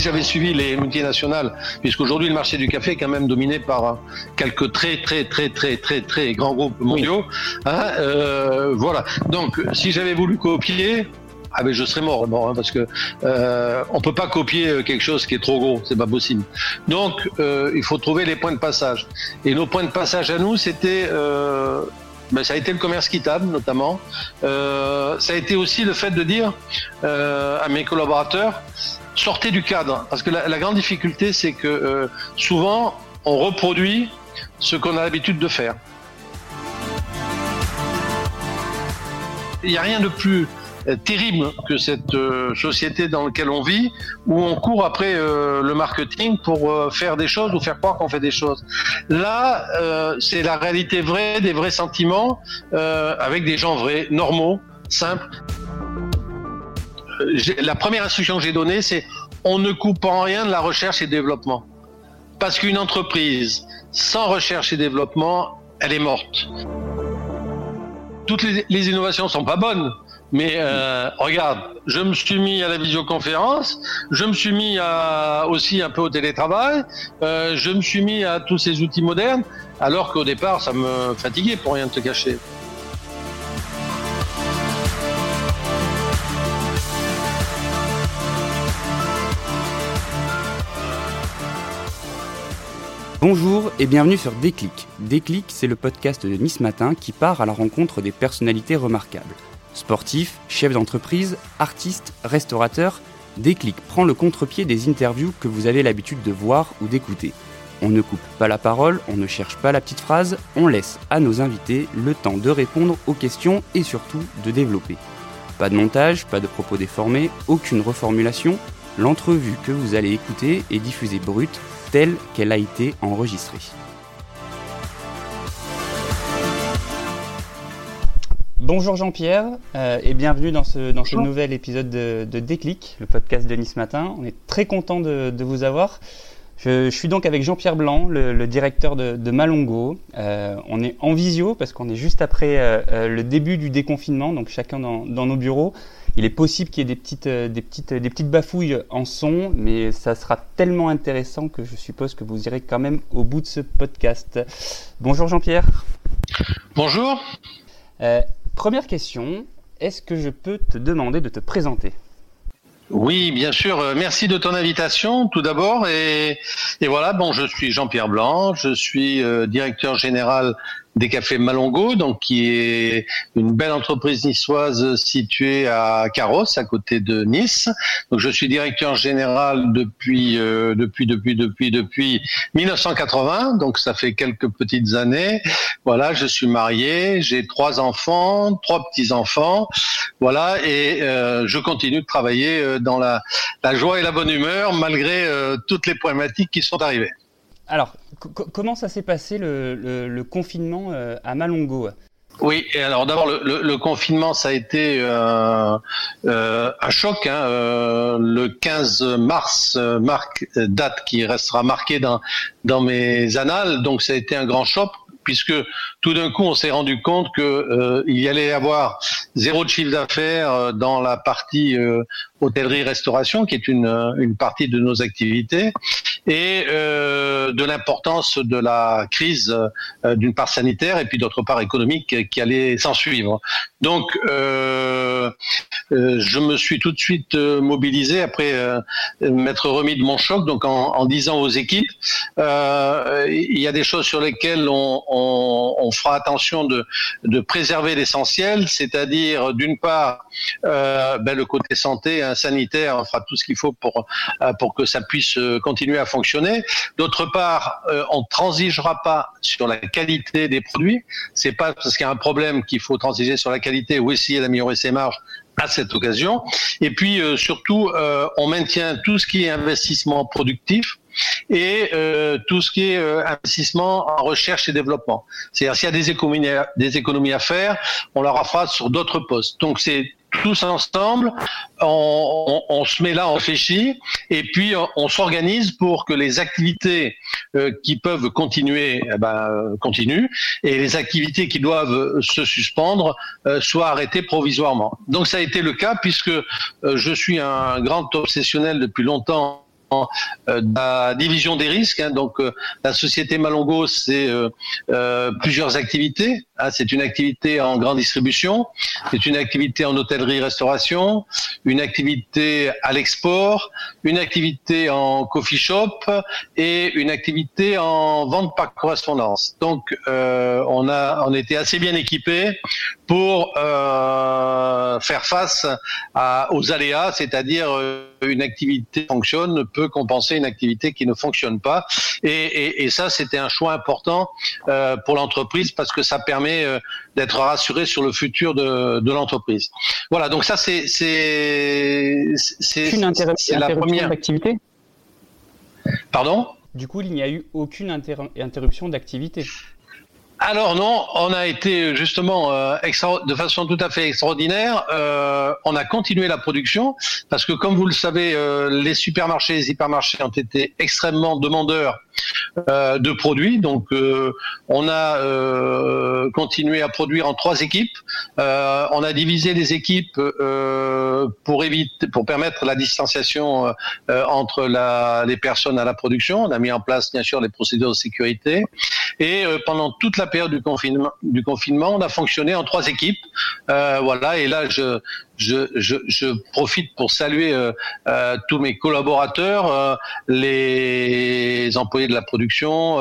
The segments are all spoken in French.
j'avais suivi les multinationales, puisqu'aujourd'hui le marché du café est quand même dominé par quelques très très très très très très grands groupes mondiaux. Hein, euh, voilà. Donc si j'avais voulu copier, ah ben je serais mort, mort hein, parce que euh, on peut pas copier quelque chose qui est trop gros, c'est pas possible. Donc euh, il faut trouver les points de passage. Et nos points de passage à nous, c'était euh, ben, ça a été le commerce quittable notamment. Euh, ça a été aussi le fait de dire euh, à mes collaborateurs sortez du cadre, parce que la, grande difficulté, c'est que euh, souvent on reproduit ce qu'on a l'habitude de faire. Il n'y a rien de plus euh, terrible que cette euh, société dans laquelle on vit, où on court après le marketing pour faire des choses ou faire croire qu'on fait des choses. Là, c'est la réalité vraie, des vrais sentiments, avec des gens vrais, normaux, simples. La première instruction que j'ai donnée, c'est on ne coupe en rien de la recherche et développement. Parce qu'une entreprise sans recherche et développement, elle est morte. Toutes les, les innovations sont pas bonnes, mais euh, regarde, je me suis mis à la visioconférence, je me suis mis à, aussi un peu au télétravail, euh, je me suis mis à tous ces outils modernes, alors qu'au départ, ça me fatiguait pour rien te cacher. Bonjour et bienvenue sur Déclic. Déclic, c'est le podcast de Nice Matin qui part à la rencontre des personnalités remarquables. Sportifs, chefs d'entreprise, artistes, restaurateurs, Déclic prend le contre-pied des interviews que vous avez l'habitude de voir ou d'écouter. On ne coupe pas la parole, on ne cherche pas la petite phrase, on laisse à nos invités le temps de répondre aux questions et surtout de développer. Pas de montage, pas de propos déformés, aucune reformulation, l'entrevue que vous allez écouter est diffusée brute, telle qu'elle a été enregistrée. Bonjour Jean-Pierre euh, et bienvenue dans ce, dans ce nouvel épisode de, de, Déclic, le podcast de Nice Matin. On est très content de, de vous avoir. Je, je, suis donc avec Jean-Pierre Blanc, le, le, directeur de, de Malongo. Euh, on est en visio parce qu'on est juste après euh, le début du déconfinement, donc chacun dans, dans nos bureaux. Il est possible qu'il y ait des petites, euh, des, petites, des petites bafouilles en son, mais ça sera tellement intéressant que je suppose que vous irez quand même au bout de ce podcast. Bonjour Jean-Pierre. Bonjour. Euh, Première question, est-ce que je peux te demander de te présenter? Oui, bien sûr. Euh, merci de ton invitation, tout d'abord. Et, et, voilà, bon, je suis Jean-Pierre Blanc, je suis euh, directeur général des cafés Malongo, donc qui est une belle entreprise niçoise située à Carros, à côté de Nice. Donc je suis directeur général depuis euh, depuis depuis depuis depuis 1980, donc ça fait quelques petites années. Voilà, je suis marié, j'ai trois enfants, trois petits enfants. Voilà, et euh, je continue de travailler euh, dans la, la joie et la bonne humeur malgré euh, toutes les problématiques qui sont arrivées. Alors, comment ça s'est passé le, le, confinement euh, à Malongo? Oui, alors d'abord le, confinement, ça a été euh, euh, un choc. Hein, le 15 mars, marque date qui restera marquée dans dans mes annales. Donc ça a été un grand choc puisque tout d'un coup on s'est rendu compte que euh, il y allait avoir zéro de chiffre d'affaires euh, dans la partie euh, hôtellerie-restauration, qui est une, une partie de nos activités, et euh, de l'importance de la crise euh, d'une part sanitaire et puis d'autre part économique qui allait s'en suivre. Donc euh, je me suis tout de suite mobilisé après m'être remis de mon choc, donc en, en disant aux équipes, il y a des choses sur lesquelles on, on, on fera attention de, de préserver l'essentiel, c'est-à-dire d'une part ben, le côté santé, sanitaire, on fera tout ce qu'il faut pour euh, pour que ça puisse euh, continuer à fonctionner. D'autre part, euh, on transigera pas sur la qualité des produits. C'est pas parce qu'il y a un problème qu'il faut transiger sur la qualité ou essayer d'améliorer ses marges à cette occasion. Et puis surtout, on maintient tout ce qui est investissement productif et euh, tout ce qui est euh, investissement en recherche et développement. C'est-à-dire s'il y a des économies, à faire, on leur fera sur d'autres postes. Donc c'est tous ensemble, on, se met là, on réfléchit, et puis on, on s'organise pour que les activités euh, qui peuvent continuer eh ben, continuent, et les activités qui doivent se suspendre euh, soient arrêtées provisoirement. Donc ça a été le cas puisque euh, je suis un grand obsessionnel depuis longtemps euh, la division des risques. Hein. donc euh, la société Malongo, c'est euh, plusieurs activités. Hein. c'est une activité en grande distribution, c'est une activité en hôtellerie-restauration, une activité à l'export, une activité en coffee shop et une activité en vente par correspondance. Donc on a on était assez bien équipés pour faire face à, aux aléas, c'est-à-dire une activité fonctionne peut compenser une activité qui ne fonctionne pas. Et, ça, c'était un choix important euh, pour l'entreprise parce que ça permet euh, d'être rassuré sur le futur de, l'entreprise. Voilà, donc ça, c'est c'est c'est la première activité. Pardon? Du coup, il n'y a eu aucune interruption d'activité. Alors non, on a été justement euh, de façon tout à fait extraordinaire. Euh, on a continué la production parce que, comme vous le savez, euh, les supermarchés, les hypermarchés ont été extrêmement demandeurs euh, de produits. Donc, euh, on a euh, continué à produire en trois équipes. on a divisé les équipes pour éviter, pour permettre la distanciation entre les personnes à la production. On a mis en place, bien sûr, les procédures de sécurité. Et pendant toute la période du confinement, du confinement, on a fonctionné en trois équipes. voilà. Et là, je je, je, je, profite pour saluer euh, euh, tous mes collaborateurs, euh, les employés de la production,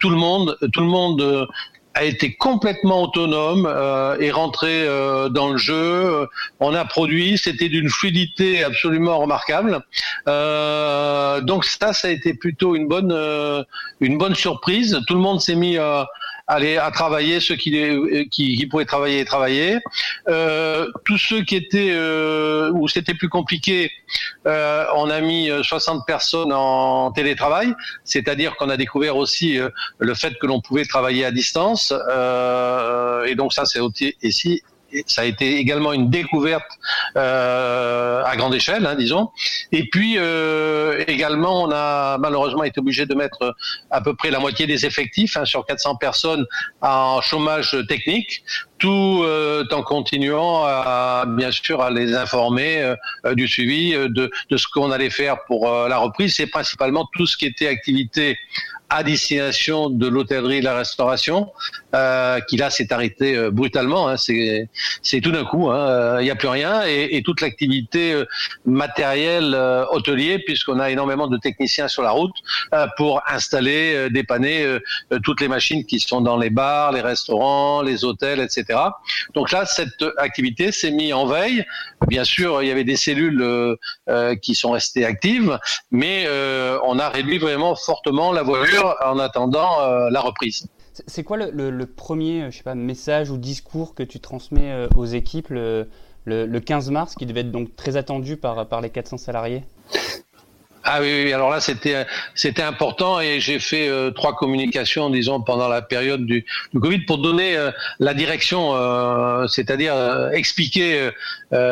tout le monde, tout le monde a été complètement autonome et rentré dans le jeu. On a produit, c'était d'une fluidité absolument remarquable. donc ça, ça a été plutôt une bonne, une bonne surprise. Tout le monde s'est mis aller à travailler, ceux qui, qui, qui pouvaient travailler et travailler. Euh, tous ceux qui étaient euh, où c'était plus compliqué, euh, on a mis 60 personnes en télétravail, c'est-à-dire qu'on a découvert aussi le fait que l'on pouvait travailler à distance. et donc ça, c'est aussi ici ça a été également une découverte euh, à grande échelle, hein, disons. Et puis euh, également, on a malheureusement été obligé de mettre à peu près la moitié des effectifs hein, sur 400 personnes en chômage technique, tout euh, en continuant à, bien sûr à les informer du suivi de, de ce qu'on allait faire pour la reprise. C'est principalement tout ce qui était activité à destination de l'hôtellerie et de la restauration, euh, qui là s'est arrêté euh, brutalement. Hein, c'est, tout d'un coup, hein, il n'y a plus rien, et, et toute l'activité euh, matérielle euh, hôtelier, puisqu'on a énormément de techniciens sur la route pour installer, dépanner toutes les machines qui sont dans les bars, les restaurants, les hôtels, etc. Donc là, cette activité s'est mise en veille. Bien sûr, il y avait des cellules qui sont restées actives, mais on a réduit vraiment fortement la voilure en attendant euh, la reprise. C'est quoi le, premier je sais pas, message ou discours que tu transmets euh, aux équipes le, 15 mars, qui devait être donc très attendu par, par les 400 salariés? Ah oui, oui, alors là c'était c'était important et j'ai fait euh, trois communications, disons, pendant la période du, du Covid pour donner euh, la direction, euh, c'est-à-dire expliquer,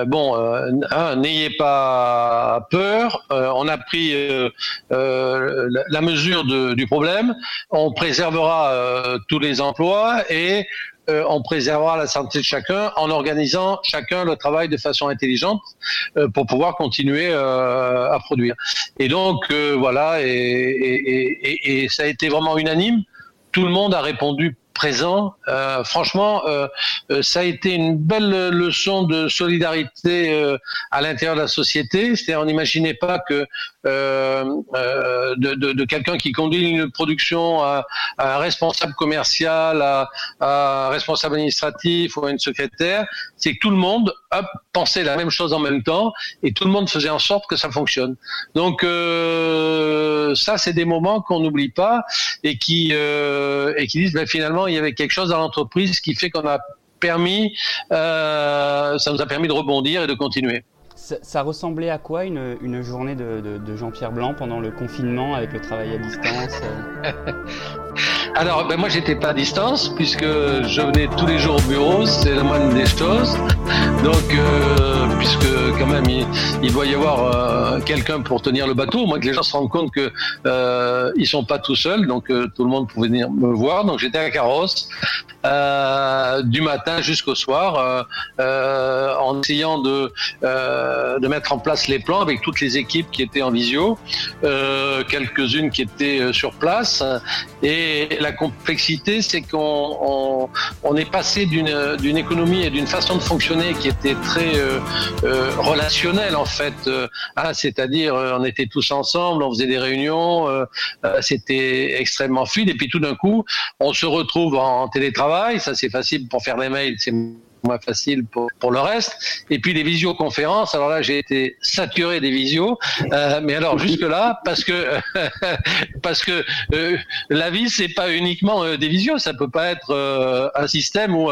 bon, n'ayez pas peur, on a pris la, mesure de, du problème, on préservera tous les emplois et euh, on préservera la santé de chacun en organisant chacun le travail de façon intelligente euh, pour pouvoir continuer euh, à produire. Et donc voilà, et, ça a été vraiment unanime. Tout le monde a répondu présent. Euh, franchement, euh, euh, ça a été une belle leçon de solidarité à l'intérieur de la société. C'est-à-dire, on n'imaginait pas que de, quelqu'un qui conduit une production à, un responsable commercial, à, un responsable administratif ou à une secrétaire, c'est que tout le monde hop, pensait la même chose en même temps et tout le monde faisait en sorte que ça fonctionne. Donc ça, c'est des moments qu'on n'oublie pas et qui et qui disent ben, finalement il y avait quelque chose dans l'entreprise qui fait qu'on a permis, euh, ça nous a permis de rebondir et de continuer. Ça, ressemblait à quoi une, journée de, Jean-Pierre Blanc pendant le confinement avec le travail à distance euh? Alors, ben moi, j'étais pas à distance puisque je venais tous les jours au bureau, c'est la moindre des choses. Donc, euh, puisque quand même, il, doit y avoir euh, quelqu'un pour tenir le bateau, moi que les gens se rendent compte que euh, ils sont pas tout seuls, donc euh, tout le monde pouvait venir me voir. Donc, j'étais à Carrosse du matin jusqu'au soir, en essayant de de mettre en place les plans avec toutes les équipes qui étaient en visio, quelques-unes qui étaient sur place et la complexité, c'est qu'on on, est passé d'une économie et d'une façon de fonctionner qui était très euh, euh, relationnelle en fait. Euh, hein, C'est-à-dire, on était tous ensemble, on faisait des réunions, c'était extrêmement fluide. Et puis tout d'un coup, on se retrouve en télétravail. Ça, c'est facile pour faire des mails. Moins facile pour, le reste. Et puis les visioconférences, alors là j'ai été saturé des visios, euh, mais alors jusque là parce que parce que euh, la vie c'est pas uniquement euh, des visios, ça peut pas être euh, un système où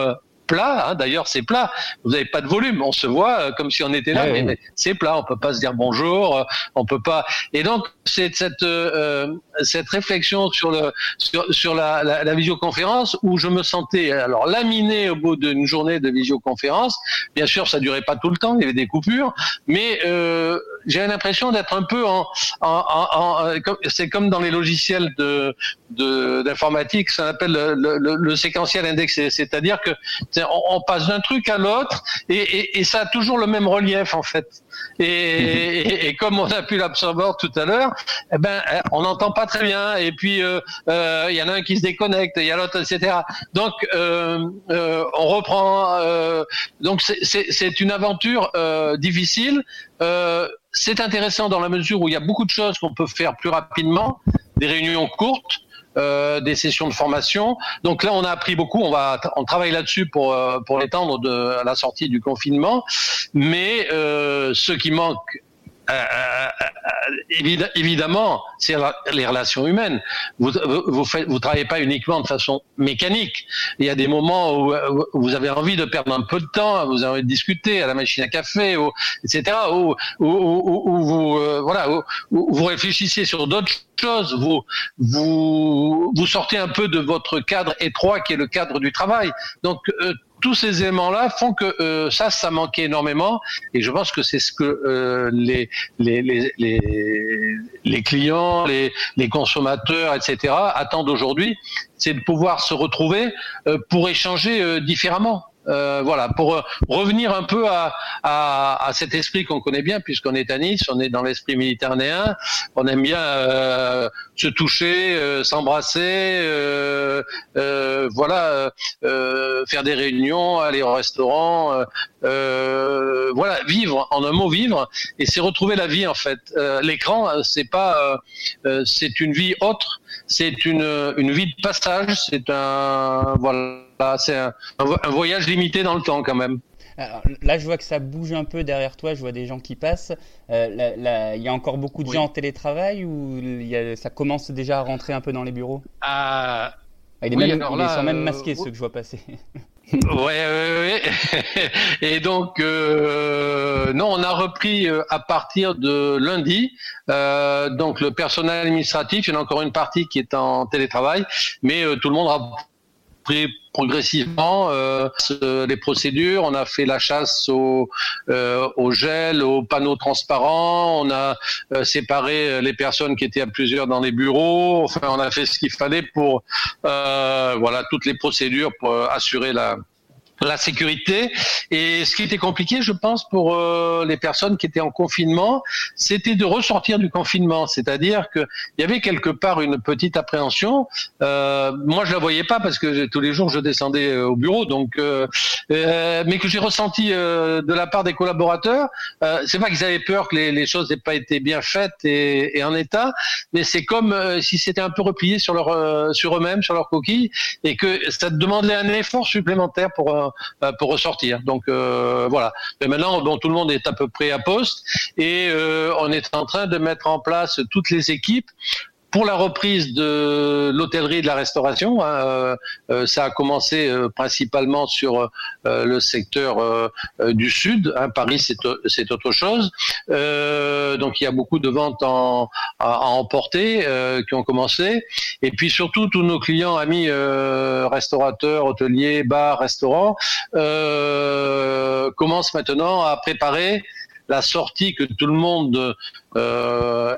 plat. Hein, D'ailleurs, c'est plat. Vous n'avez pas de volume. On se voit euh, comme si on était là, mais, c'est plat. On peut pas se dire bonjour. Euh, on peut pas. Et donc, c'est cette euh, cette réflexion sur le sur, sur la, la, la, visioconférence où je me sentais alors laminé au bout d'une journée de visioconférence. Bien sûr, ça durait pas tout le temps. Il y avait des coupures, mais euh, j'ai l'impression d'être un peu en, en, en, c'est comme dans les logiciels de d'informatique, ça s'appelle le, le, le, séquentiel indexé, c'est-à-dire que on, passe d'un truc à l'autre et, et, et, ça a toujours le même relief en fait. Et, et comme on a pu l'absorber tout à l'heure, eh ben on n'entend pas très bien et puis euh, euh, il euh, y en a un qui se déconnecte, il y a l'autre, etc. Donc euh, euh on reprend. Euh, donc c'est une aventure difficile. c'est intéressant dans la mesure où il y a beaucoup de choses qu'on peut faire plus rapidement, des réunions courtes. Euh, des sessions de formation. Donc là, on a appris beaucoup. On va, on travaille là-dessus pour euh, pour l'étendre à la sortie du confinement. Mais euh, ce qui manque évidemment, c'est les relations humaines. Vous vous vous travaillez pas uniquement de façon mécanique. Il y a des moments où, vous avez envie de perdre un peu de temps, vous avez envie de discuter à la machine à café, ou, etc. Ou, vous euh, voilà, vous réfléchissez sur d'autres choses. Vous vous vous sortez un peu de votre cadre étroit qui est le cadre du travail. Donc tous ces éléments-là font que euh, ça, ça manquait énormément. Et je pense que c'est ce que euh, les, les, les, les, clients, les, les consommateurs, etc., attendent aujourd'hui, c'est de pouvoir se retrouver euh, pour échanger différemment. Euh, voilà, pour euh, revenir un peu à, à, à cet esprit qu'on connaît bien, puisqu'on est à Nice, on est dans l'esprit méditerranéen, on aime bien euh, se toucher, euh, s'embrasser, voilà, faire des réunions, aller au restaurant, voilà, vivre, en un mot vivre, et c'est retrouver la vie en fait. L'écran, c'est pas, c'est une vie autre, c'est une, une vie de passage, c'est un, voilà c'est un, voyage limité dans le temps quand même. là, je vois que ça bouge un peu derrière toi. Je vois des gens qui passent. Euh, il y a encore beaucoup de gens en télétravail ou ça commence déjà à rentrer un peu dans les bureaux? Ah, ils, sont même masqués ceux que je vois passer. ouais, ouais, ouais. Et donc, euh, non, on a repris euh, à partir de lundi. donc, le personnel administratif, il y en a encore une partie qui est en télétravail, mais tout le monde a progressivement euh, les procédures. On a fait la chasse au, euh, au gel, aux panneaux transparents. On a euh, séparé les personnes qui étaient à plusieurs dans les bureaux. Enfin, on a fait ce qu'il fallait pour euh, voilà toutes les procédures pour assurer la la sécurité. Et ce qui était compliqué, je pense, pour euh, les personnes qui étaient en confinement, c'était de ressortir du confinement. C'est-à-dire qu'il y avait quelque part une petite appréhension. Euh, moi, je la voyais pas parce que tous les jours, je descendais euh, au bureau. Donc, euh, euh, mais que j'ai ressenti de la part des collaborateurs, c'est pas qu'ils avaient peur que les, les choses n'aient pas été bien faites et, et en état, mais c'est comme si c'était un peu replié sur leur, sur eux-mêmes, sur leur coquille, et que ça demandait un effort supplémentaire pour euh, pour ressortir. Donc euh, voilà. Mais maintenant, bon, tout le monde est à peu près à poste et euh, on est en train de mettre en place toutes les équipes pour la reprise de l'hôtellerie et de la restauration. Hein, ça a commencé principalement sur le secteur du sud. Hein, Paris, c'est autre chose. donc il y a beaucoup de ventes en, à, à emporter qui ont commencé. Et puis surtout, tous nos clients, amis restaurateurs, hôteliers, bars, restaurants, commencent maintenant à préparer la sortie que tout le monde euh,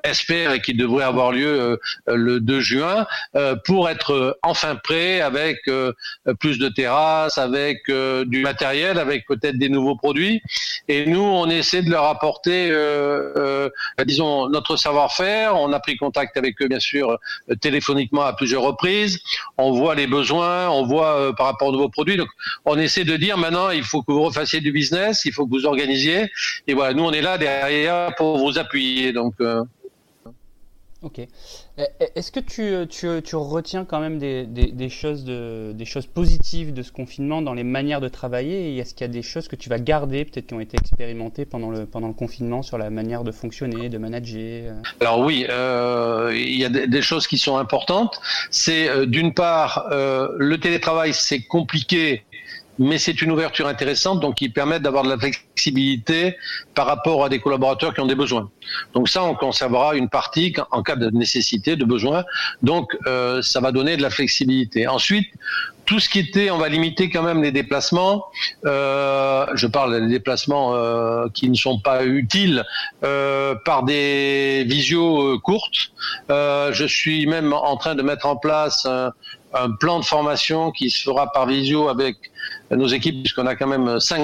espère et qui devrait avoir lieu euh, le 2 juin euh, pour être enfin prêt avec plus de terrasses, avec du matériel, avec peut-être des nouveaux produits. Et nous, on essaie de leur apporter, disons, notre savoir-faire. On a pris contact avec eux, bien sûr, téléphoniquement à plusieurs reprises. On voit les besoins, on voit par rapport aux nouveaux produits. Donc, on essaie de dire maintenant, il faut que vous refassiez du business, il faut que vous organisiez. Et voilà, nous, on est là derrière pour vous appuyer. Donc, euh, Ok. Est-ce que tu, tu, retiens quand même des, des, choses de, des choses positives de ce confinement dans les manières de travailler? Et est-ce qu'il y a des choses que tu vas garder, peut-être qui ont été expérimentées pendant le, pendant le confinement sur la manière de fonctionner, de manager euh? Alors oui, euh, il y a des, choses qui sont importantes. C'est d'une part, le télétravail, c'est compliqué mais c'est une ouverture intéressante, donc qui permet d'avoir de la flexibilité par rapport à des collaborateurs qui ont des besoins. Donc ça, on conservera une partie en cas de nécessité, de besoin. Donc euh, ça va donner de la flexibilité. Ensuite, tout ce qui était, on va limiter quand même les déplacements. Euh, je parle des déplacements euh, qui ne sont pas utiles euh, par des visios euh, courtes. Euh, je suis même en train de mettre en place un, un plan de formation qui se fera par visio avec nos équipes, puisqu'on a quand même cinq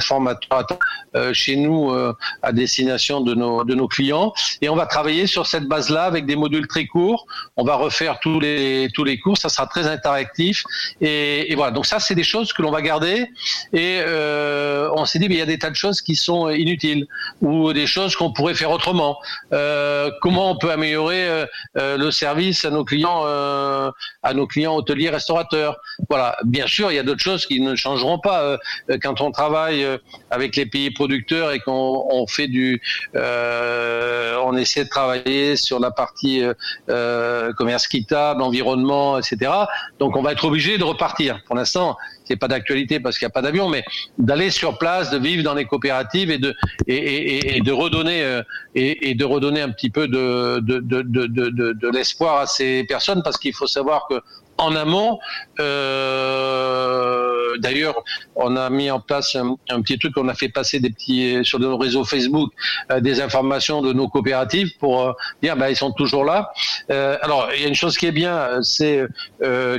formateurs euh, chez nous euh, à destination de nos, de nos clients. Et on va travailler sur cette base-là avec des modules très courts. On va refaire tous les, tous les cours. Ça sera très interactif. Et, voilà. Donc ça, c'est des choses que l'on va garder. Et euh, on s'est dit, mais il y a des tas de choses qui sont inutiles ou des choses qu'on pourrait faire autrement. Comment on peut améliorer le service à nos clients, à nos clients hôteliers, restaurateurs? Voilà. Bien sûr, il y a d'autres choses qui ne changeront pas quand on travaille avec les pays producteurs et qu'on fait du, euh, on essaie de travailler sur la partie euh, euh, commerce quittable, environnement, etc. Donc on va être obligé de repartir. Pour l'instant, c'est pas d'actualité parce qu'il n'y a pas d'avion, mais d'aller sur place, de vivre dans les coopératives et de et, de redonner et, de redonner un petit peu de, de, de, de l'espoir à ces personnes parce qu'il faut savoir que en amont. Euh, D'ailleurs, on a mis en place un, petit truc, on a fait passer des petits sur nos réseaux Facebook euh, des informations de nos coopératives pour euh, dire bah ils sont toujours là. Euh, alors il y a une chose qui est bien, c'est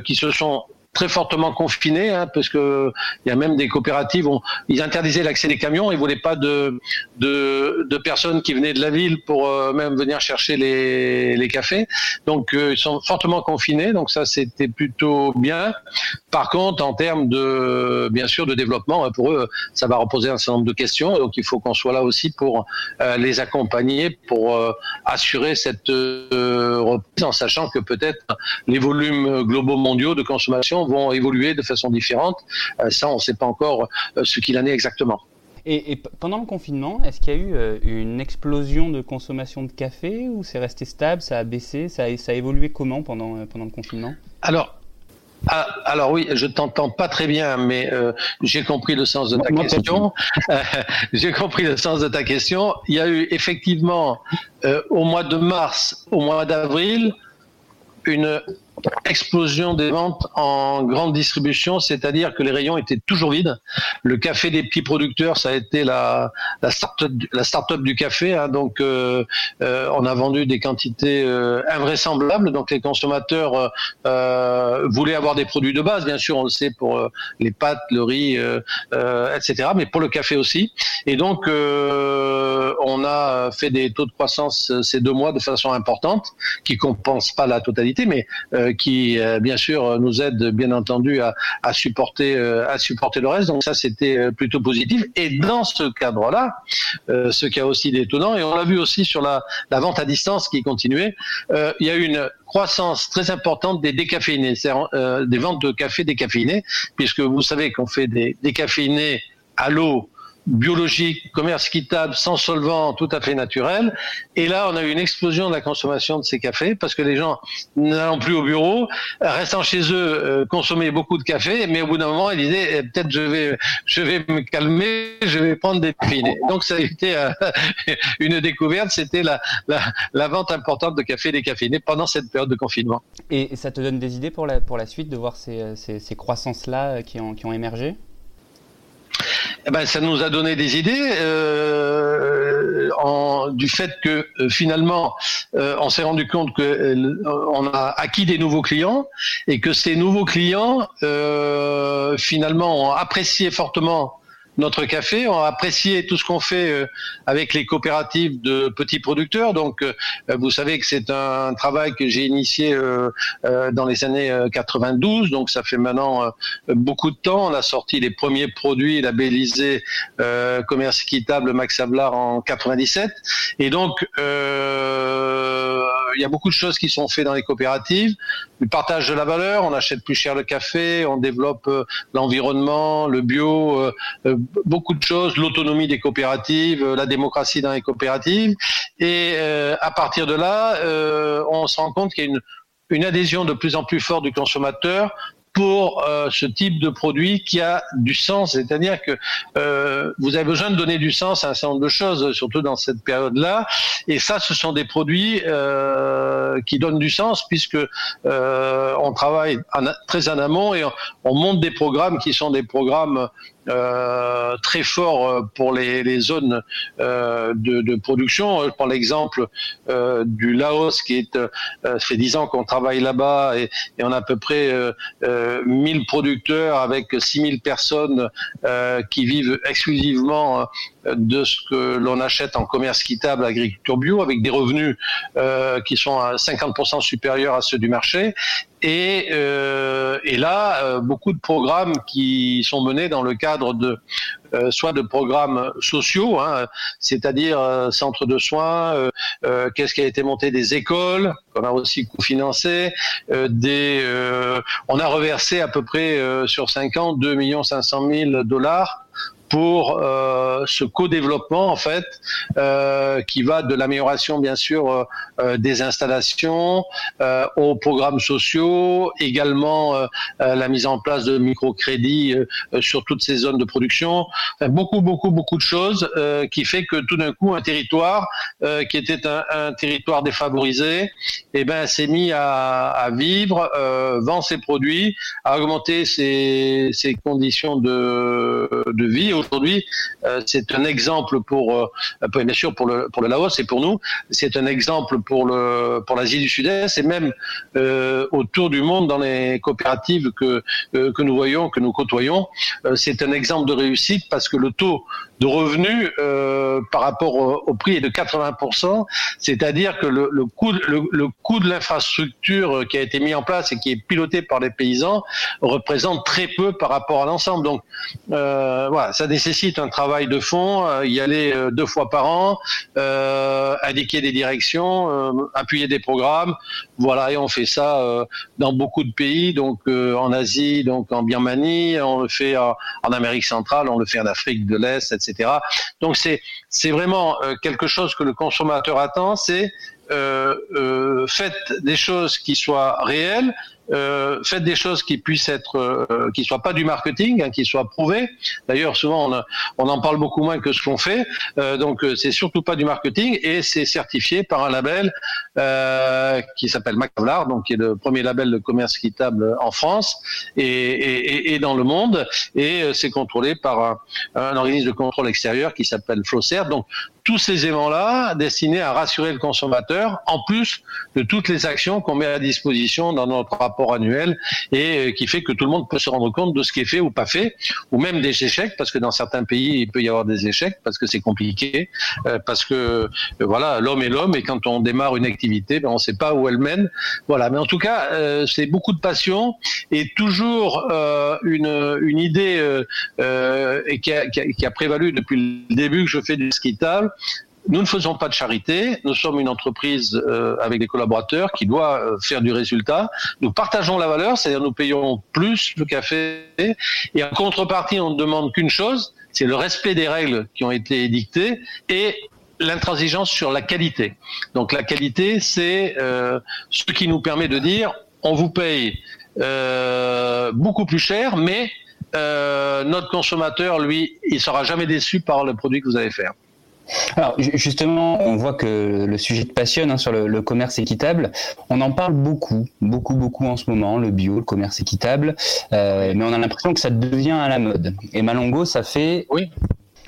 qu'ils se sont très fortement confinés, hein, parce que il y a même des coopératives, ils interdisaient l'accès des camions, ils voulaient pas de, de, de personnes qui venaient de la ville pour euh, même venir chercher les, les cafés. Donc euh, ils sont fortement confinés, donc ça c'était plutôt bien. Par contre, en termes de bien sûr de développement, hein, pour eux, ça va reposer un certain nombre de questions, donc il faut qu'on soit là aussi pour euh, les accompagner, pour assurer cette reprise, en sachant que peut-être les volumes globaux mondiaux de consommation vont évoluer de façon différente. Euh, ça, on ne sait pas encore euh, ce qu'il en est exactement. Et, pendant le confinement, est-ce qu'il y a eu euh, une explosion de consommation de café ou c'est resté stable, ça a baissé, ça a, ça a évolué comment pendant, pendant le confinement? Alors, ah, alors oui, je t'entends pas très bien, mais j'ai compris le sens de ta question. j'ai compris le sens de ta question. Il y a eu effectivement au mois de mars, au mois d'avril, une explosion des ventes en grande distribution, c'est-à-dire que les rayons étaient toujours vides. Le café des petits producteurs, ça a été la, la start-up start du café. Hein, donc, euh, euh, on a vendu des quantités euh, invraisemblables. Donc, les consommateurs euh, voulaient avoir des produits de base, bien sûr, on le sait pour les pâtes, le riz, etc. Mais pour le café aussi. Et donc, on a fait des taux de croissance ces deux mois de façon importante, qui compensent pas la totalité, mais qui euh, bien sûr nous aide bien entendu à, à supporter euh, à supporter le reste. Donc ça c'était euh, plutôt positif. Et dans ce cadre-là, ce qui a aussi d'étonnant et on l'a vu aussi sur la, la, vente à distance qui continuait, il y a eu une croissance très importante des décaféinés, des ventes de café décaféiné, puisque vous savez qu'on fait des décaféinés à l'eau biologique, commerce quittable, sans solvant, tout à fait naturel. Et là, on a eu une explosion de la consommation de ces cafés parce que les gens n'allant plus au bureau, restant chez eux, euh, consommaient beaucoup de café, mais au bout d'un moment, ils disaient eh, peut-être je vais, je vais me calmer, je vais prendre des pinés. Donc ça a été euh, une découverte, c'était la, la, la, vente importante de café des caféinés pendant cette période de confinement. Et ça te donne des idées pour la, pour la suite de voir ces, ces, ces croissances-là qui ont, qui ont émergé? Eh ben, ça nous a donné des idées euh, du fait que euh, finalement, euh, on s'est rendu compte que euh, a acquis des nouveaux clients et que ces nouveaux clients finalement ont apprécié fortement notre café. On a apprécié tout ce qu'on fait euh, avec les coopératives de petits producteurs. Donc, euh, vous savez que c'est un travail que j'ai initié euh, dans les années 92. Donc, ça fait maintenant beaucoup de temps. On a sorti les premiers produits labellisés commerce équitable Max Havelaar en 97. Et donc, il y a beaucoup de choses qui sont faites dans les coopératives. Le partage de la valeur, on achète plus cher le café, on développe l'environnement, le bio, beaucoup de choses, l'autonomie des coopératives, euh, la démocratie dans les coopératives. Et euh, à partir de là, euh, on se rend compte qu'il y a une, une adhésion de plus en plus forte du consommateur pour euh, ce type de produit qui a du sens, c'est-à-dire que euh, vous avez besoin de donner du sens à un certain nombre de choses, surtout dans cette période-là. Et ça, ce sont des produits euh, qui donnent du sens puisque on travaille très en amont et on, on, monte des programmes qui sont des programmes euh, très forts euh, pour les, les zones euh, de, de, production. Je prends l'exemple euh, du Laos, qui est, ça fait dix ans qu'on travaille là-bas et, et, on a à peu près 1000 producteurs avec 6000 personnes qui vivent exclusivement de ce que l'on achète en commerce quittable, agriculture bio, avec des revenus euh, qui sont à 50% supérieurs à ceux du marché. Et, euh, et là, euh, beaucoup de programmes qui sont menés dans le cadre de euh, soit de programmes sociaux, hein, c'est-à-dire centres de soins, qu'est-ce qui a été monté des écoles, qu'on a aussi cofinancé, des, on a reversé à peu près sur 5 ans 2 500 000 dollars pour euh, ce co-développement en fait euh, qui va de l'amélioration bien sûr euh, euh des installations euh, aux programmes sociaux, également euh, la mise en place de microcrédits sur toutes ces zones de production, beaucoup beaucoup beaucoup de choses qui fait que tout d'un coup un territoire qui était un, un, territoire défavorisé, eh ben s'est mis à, à vivre, vend ses produits, a augmenté ses, ses conditions de, de vie aujourd'hui, euh, c'est un exemple pour, euh, bien sûr pour le, pour le Laos et pour nous, c'est un exemple pour, le, pour l'Asie du Sud-Est et même euh, autour du monde dans les coopératives que, que nous voyons, que nous côtoyons. c'est un exemple de réussite parce que le taux de revenus euh, par rapport au, prix est de 80%, c'est-à-dire que le, le, coût, le, le coût de l'infrastructure qui a été mis en place et qui est piloté par les paysans représente très peu par rapport à l'ensemble. Donc euh, voilà, ça nécessite un travail de fond, euh, y aller euh, deux fois par an, euh, indiquer des directions, euh, appuyer des programmes, voilà, et on fait ça dans beaucoup de pays, donc en Asie, donc en Birmanie, on le fait en Amérique centrale, on le fait en Afrique de l'Est, etc. Donc c'est c'est vraiment euh, quelque chose que le consommateur attend, c'est euh, euh, faites des choses qui soient réelles, euh, faites des choses qui puissent être, euh, qui soient pas du marketing, hein, qui soient prouvées. D'ailleurs, souvent on, on, en parle beaucoup moins que ce qu'on fait. Euh, donc, euh, c'est surtout pas du marketing et c'est certifié par un label euh, qui s'appelle Macavlar, donc qui est le premier label de commerce équitable en France et, et, et dans le monde. Et euh, c'est contrôlé par un, un, organisme de contrôle extérieur qui s'appelle Flowcert. Donc, tous ces éléments-là destinés à rassurer le consommateur, en plus de toutes les actions qu'on met à disposition dans notre rapport annuel et euh, qui fait que tout le monde peut se rendre compte de ce qui est fait ou pas fait, ou même des échecs, parce que dans certains pays, il peut y avoir des échecs, parce que c'est compliqué, euh, parce que euh, voilà, l'homme est l'homme, et quand on démarre une activité, ben, on ne sait pas où elle mène. Voilà, mais en tout cas, c'est beaucoup de passion et toujours une, une idée et qui a, qui, a, qui a prévalu depuis le début que je fais du ski nous ne faisons pas de charité, nous sommes une entreprise euh, avec des collaborateurs qui doit euh, faire du résultat. Nous partageons la valeur, c'est-à-dire nous payons plus le café et en contrepartie on ne demande qu'une chose, c'est le respect des règles qui ont été édictées et l'intransigeance sur la qualité. Donc la qualité, c'est euh, ce qui nous permet de dire on vous paye euh, beaucoup plus cher, mais euh, notre consommateur, lui, il sera jamais déçu par le produit que vous allez faire. Alors justement, on voit que le sujet te passionne hein, sur le, commerce équitable. On en parle beaucoup, beaucoup, beaucoup en ce moment, le bio, le commerce équitable, euh, mais on a l'impression que ça devient à la mode. Et Malongo, ça fait oui.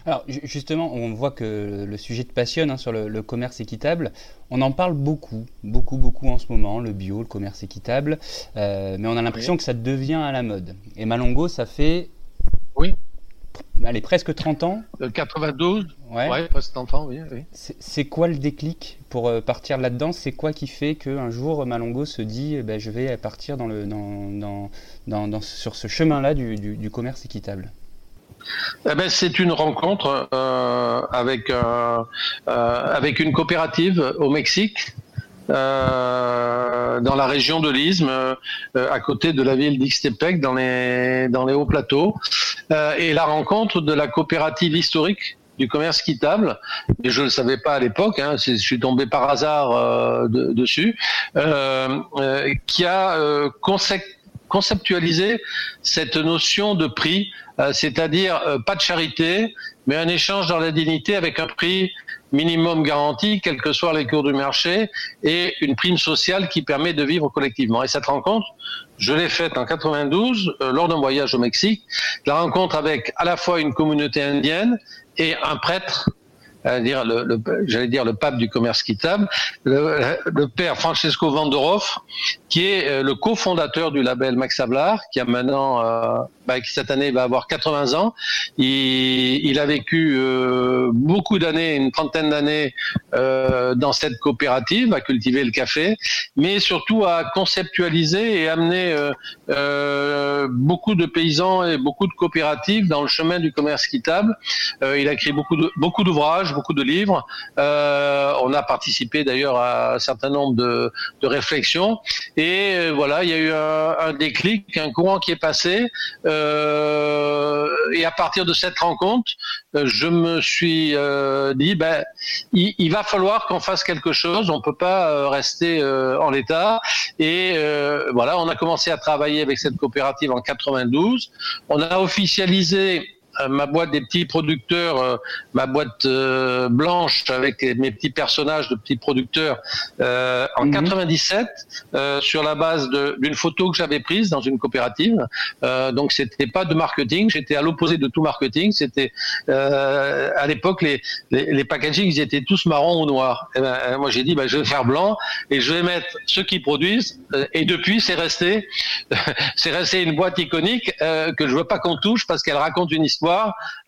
Alors justement, on voit que le sujet te passionne hein, sur le, commerce équitable. On en parle beaucoup, beaucoup, beaucoup en ce moment, le bio, le commerce équitable, euh, mais on a l'impression que ça devient à la mode. Et Malongo, ça fait oui. Allez, presque 30 ans. 92 euh, Ouais, presque 30 ans, oui. C'est quoi le déclic pour euh, partir là-dedans? C'est quoi qui fait qu'un jour Malongo se dit eh ben, je vais partir dans le, dans, dans, sur ce chemin-là du, du commerce équitable? Eh ben, c'est une rencontre euh, avec euh, euh, avec une coopérative au Mexique. Dans la région de l'Isthme, à côté de la ville d'Ixtepec, dans les dans les hauts plateaux, et la rencontre de la coopérative historique du commerce quittable, et je ne le savais pas à l'époque, hein, je suis tombé par hasard dessus, qui a conceptualisé cette notion de prix euh, c'est-à-dire euh, pas de charité, mais un échange dans la dignité avec un prix minimum garanti, quels que soient les cours du marché, et une prime sociale qui permet de vivre collectivement. Et cette rencontre, je l'ai faite en 92 euh, lors d'un voyage au Mexique, la rencontre avec à la fois une communauté indienne et un prêtre dire le, j'allais dire le pape du commerce quittable, le, père Francesco Vanderhoff, qui est le cofondateur du label Max Havelaar, qui a maintenant bah, qui cette année va avoir 80 ans. Il, il a vécu euh, beaucoup d'années, une trentaine d'années euh, dans cette coopérative, à cultiver le café, mais surtout à conceptualiser et amener euh, euh beaucoup de paysans et beaucoup de coopératives dans le chemin du commerce équitable. Euh, il a écrit beaucoup de, beaucoup d'ouvrages, beaucoup de livres. on a participé d'ailleurs à un certain nombre de, de réflexions. Et voilà, il y a eu un, un déclic, un courant qui est passé. Euh, euh, et à partir de cette rencontre, euh, je me suis euh, dit, ben, il, va falloir qu'on fasse quelque chose. On peut pas rester en l'état. Et voilà, on a commencé à travailler avec cette coopérative en 92. On a officialisé euh, ma boîte des petits producteurs, euh, ma boîte euh, blanche avec mes petits personnages de petits producteurs en 97 mhm. sur la base d'une photo que j'avais prise dans une coopérative. donc c'était pas de marketing, j'étais à l'opposé de tout marketing. C'était à l'époque les, les, les, packaging ils étaient tous marrons ou noirs. Et ben, moi j'ai dit ben, je vais faire blanc et je vais mettre ceux qui produisent. et depuis c'est resté c'est resté une boîte iconique que je veux pas qu'on touche parce qu'elle raconte une histoire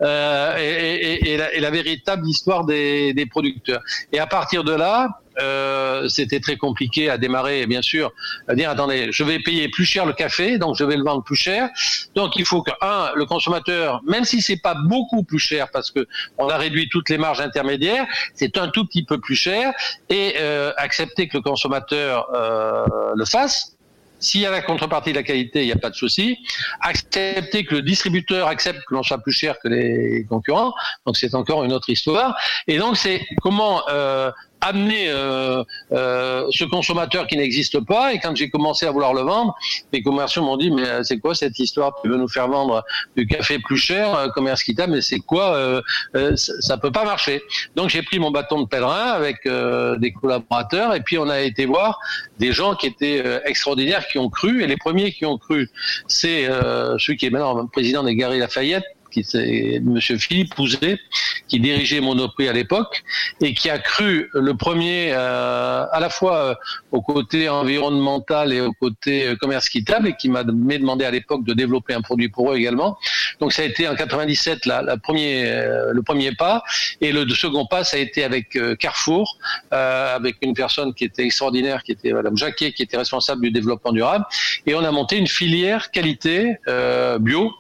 euh, et, la, véritable histoire des, producteurs. Et à partir de là, euh, c'était très compliqué à démarrer, bien sûr, à dire attendez, je vais payer plus cher le café, donc je vais le vendre plus cher. Donc il faut que un, le consommateur, même si c'est pas beaucoup plus cher, parce que on a réduit toutes les marges intermédiaires, c'est un tout petit peu plus cher, et euh, accepter que le consommateur le fasse s'il y a la contrepartie de la qualité, il n'y a pas de souci. Accepter que le distributeur accepte que l'on soit plus cher que les concurrents, donc c'est encore une autre histoire. Et donc c'est comment euh, amener euh, euh, ce consommateur qui n'existe pas. Et quand j'ai commencé à vouloir le vendre, les commerciaux m'ont dit mais euh, c'est quoi cette histoire? Tu veux nous faire vendre du café plus cher, euh, commerce quittable, mais c'est quoi euh, Ça peut pas marcher. Donc j'ai pris mon bâton de pèlerin avec des collaborateurs et puis on a été voir des gens qui étaient extraordinaires, qui ont cru. Et les premiers qui ont cru, c'est celui qui est maintenant président des Galeries Lafayette, qui Monsieur Philippe Pouzet, qui dirigeait Monoprix à l'époque et qui a cru le premier euh, à la fois euh, au côté environnemental et au côté euh, commerce quittable et qui m'a demandé à l'époque de développer un produit pour eux également. Donc ça a été en 97 la, premier, le premier pas et le second pas ça a été avec Carrefour, avec une personne qui était extraordinaire, qui était Madame Jacquet, qui était responsable du développement durable et on a monté une filière qualité bio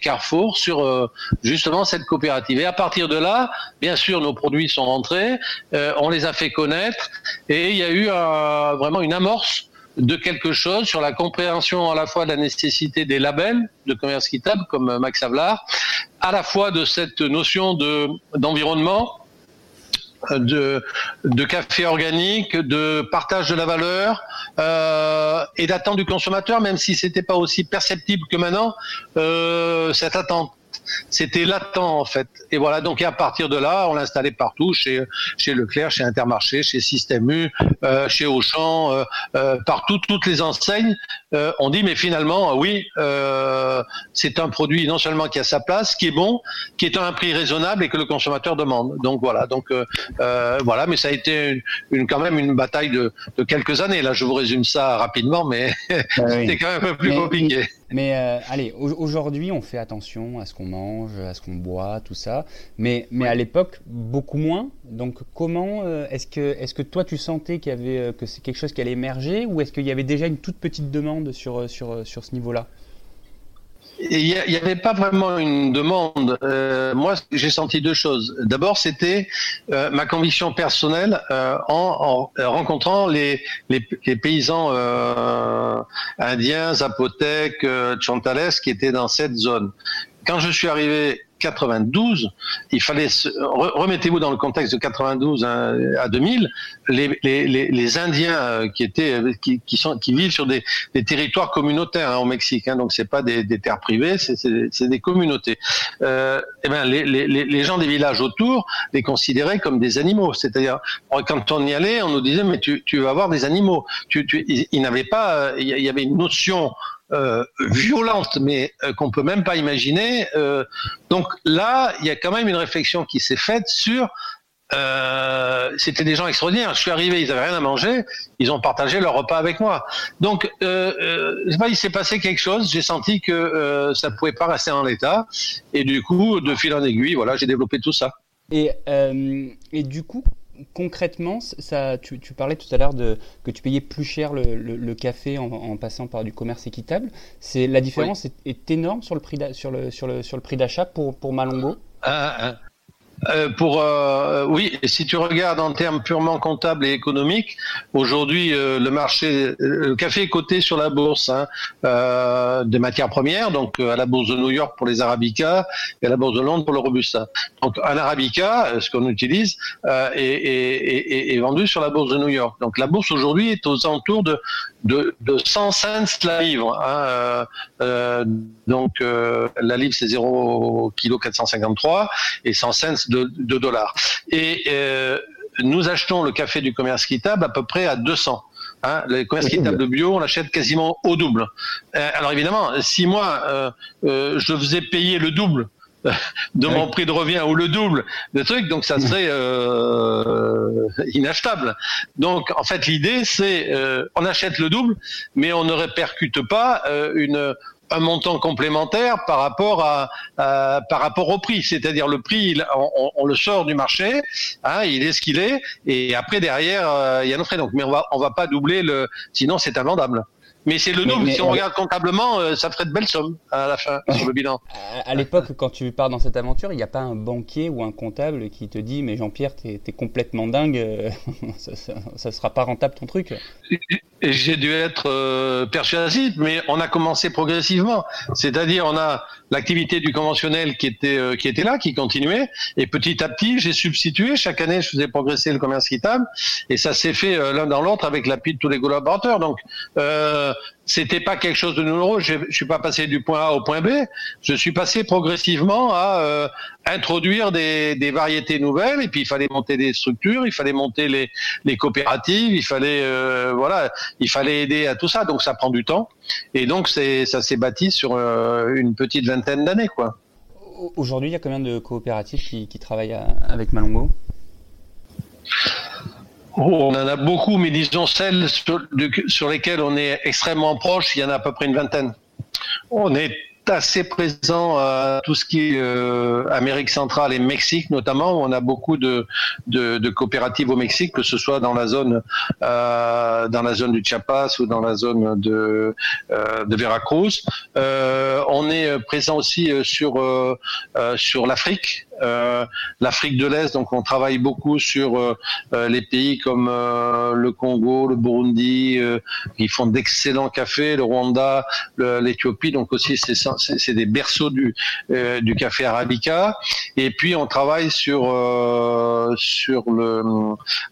Carrefour sur justement cette coopérative. Et à partir de là, bien sûr, nos produits sont rentrés, euh, on les a fait connaître, et il y a eu vraiment une amorce de quelque chose sur la compréhension à la fois de la nécessité des labels de commerce équitable comme Max Havelaar, à la fois de cette notion de d'environnement, de, de café organique, de partage de la valeur euh, et d'attente du consommateur, même si c'était pas aussi perceptible que maintenant, euh, cette attente. C'était latent en fait. Et voilà, donc à partir de là, on l'a installé partout, chez, chez Leclerc, chez Intermarché, chez Système U, euh, chez Auchan, euh, euh, partout, toutes les enseignes. Euh, on dit, mais finalement, oui, euh, c'est un produit non seulement qui a sa place, qui est bon, qui est à un prix raisonnable et que le consommateur demande. Donc voilà, donc euh, voilà, mais ça a été une, quand même une bataille de, de, quelques années. Là, je vous résume ça rapidement, mais ah c'était quand même un peu plus compliqué. Mais euh, allez, aujourd'hui, on fait attention à ce qu'on mange, à ce qu'on boit, tout ça. Mais, mais à l'époque, beaucoup moins. Donc, comment euh, est-ce que, est-ce que toi, tu sentais qu'il y avait, euh, que c'est quelque chose qui allait émerger ou est-ce qu'il y avait déjà une toute petite demande sur, sur, sur ce niveau-là il n'y avait pas vraiment une demande. Euh, moi, j'ai senti deux choses. D'abord, c'était euh, ma conviction personnelle euh, en, en, rencontrant les, paysans euh, indiens, zapothèques, euh, chantales qui étaient dans cette zone. Quand je suis arrivé 92, il fallait remettez-vous dans le contexte de 92 à 2000, les, les, les Indiens euh, qui étaient qui, qui, sont qui vivent sur des, des territoires communautaires hein, au Mexique, hein, donc c'est pas des, des, terres privées, c'est des communautés. Euh, et eh ben les, les, les gens des villages autour les considéraient comme des animaux, c'est-à-dire quand on y allait, on nous disait mais tu, tu vas avoir des animaux. Tu, tu, ils, n'avaient pas, euh, il y avait une notion euh, violente, mais euh, qu'on peut même pas imaginer. Euh, donc là, il y a quand même une réflexion qui s'est faite sur. Euh, c'était des gens extraordinaires. Je suis arrivé, ils avaient rien à manger, ils ont partagé leur repas avec moi. Donc, euh, je sais pas, il s'est passé quelque chose. J'ai senti que ça pouvait pas rester en l'état, et du coup, de fil en aiguille, voilà, j'ai développé tout ça. Et, et du coup, concrètement, ça, tu, parlais tout à l'heure de que tu payais plus cher le, café en, passant par du commerce équitable. C'est la différence est, énorme sur le prix sur le sur le sur le prix d'achat pour pour Malongo. Ah, ah. Euh, pour euh, oui, si tu regardes en termes purement comptables et économiques, aujourd'hui euh, le marché, le café est coté sur la bourse hein, des matières premières, donc à la bourse de New York pour les arabicas et à la bourse de Londres pour le robusta. Donc un arabica, ce qu'on utilise, est, est, est, vendu sur la bourse de New York. Donc la bourse aujourd'hui est aux alentours de de, de 100 cents la livre. Hein, euh, donc euh, la livre c'est 0 kg 453 et 100 cents de, de dollars. Et euh, nous achetons le café du commerce quittable à peu près à 200. Hein, le commerce quittable de bio, on l'achète quasiment au double. Euh, alors évidemment, si moi euh, euh, je faisais payer le double de mon prix de revient ou le double de trucs, donc ça serait euh, inachetable. Donc en fait l'idée c'est euh, on achète le double, mais on ne répercute pas euh, une un montant complémentaire par rapport à, par rapport au prix, c'est-à-dire le prix, on, le sort du marché, hein, il est ce qu'il est, et après derrière euh, il y a nos frais. Donc, mais on va on va pas doubler le, sinon c'est invendable. Mais c'est le double. si on regarde comptablement, euh, ça ferait de belles sommes à la fin sur le bilan. À, l'époque, quand tu pars dans cette aventure, il n'y a pas un banquier ou un comptable qui te dit Mais Jean-Pierre, t'es es complètement dingue, euh, ça, ne sera pas rentable ton truc. J'ai dû être euh, persuasif, mais on a commencé progressivement. C'est-à-dire, on a l'activité du conventionnel qui était euh, qui était là, qui continuait, et petit à petit, j'ai substitué. Chaque année, je faisais progresser le commerce quittable, et ça s'est fait euh, l'un dans l'autre avec l'appui de tous les collaborateurs. Donc, euh, c'était pas quelque chose de nouveau. Je, je suis pas passé du point A au point B. Je suis passé progressivement à euh, introduire des, variétés nouvelles. Et puis il fallait monter des structures, il fallait monter les, coopératives, il fallait euh, voilà, il fallait aider à tout ça. Donc ça prend du temps. Et donc ça s'est bâti sur euh, une petite vingtaine d'années quoi. Aujourd'hui, il y a combien de coopératives qui, travaillent avec Malongo? On en a beaucoup, mais disons celles sur, lesquelles on est extrêmement proche, il y en a à peu près une vingtaine. On est assez présent à tout ce qui est euh, Amérique centrale et Mexique notamment. On a beaucoup de, coopératives au Mexique, que ce soit dans la zone euh, dans la zone du Chiapas ou dans la zone de euh, Veracruz. on est présent aussi sur l'Afrique l'Afrique de l'Est. Donc on travaille beaucoup sur les pays comme le Congo, le Burundi, ils font d'excellents cafés, le Rwanda, l'Éthiopie. Donc aussi c'est des berceaux du du café arabica. Et puis on travaille sur sur le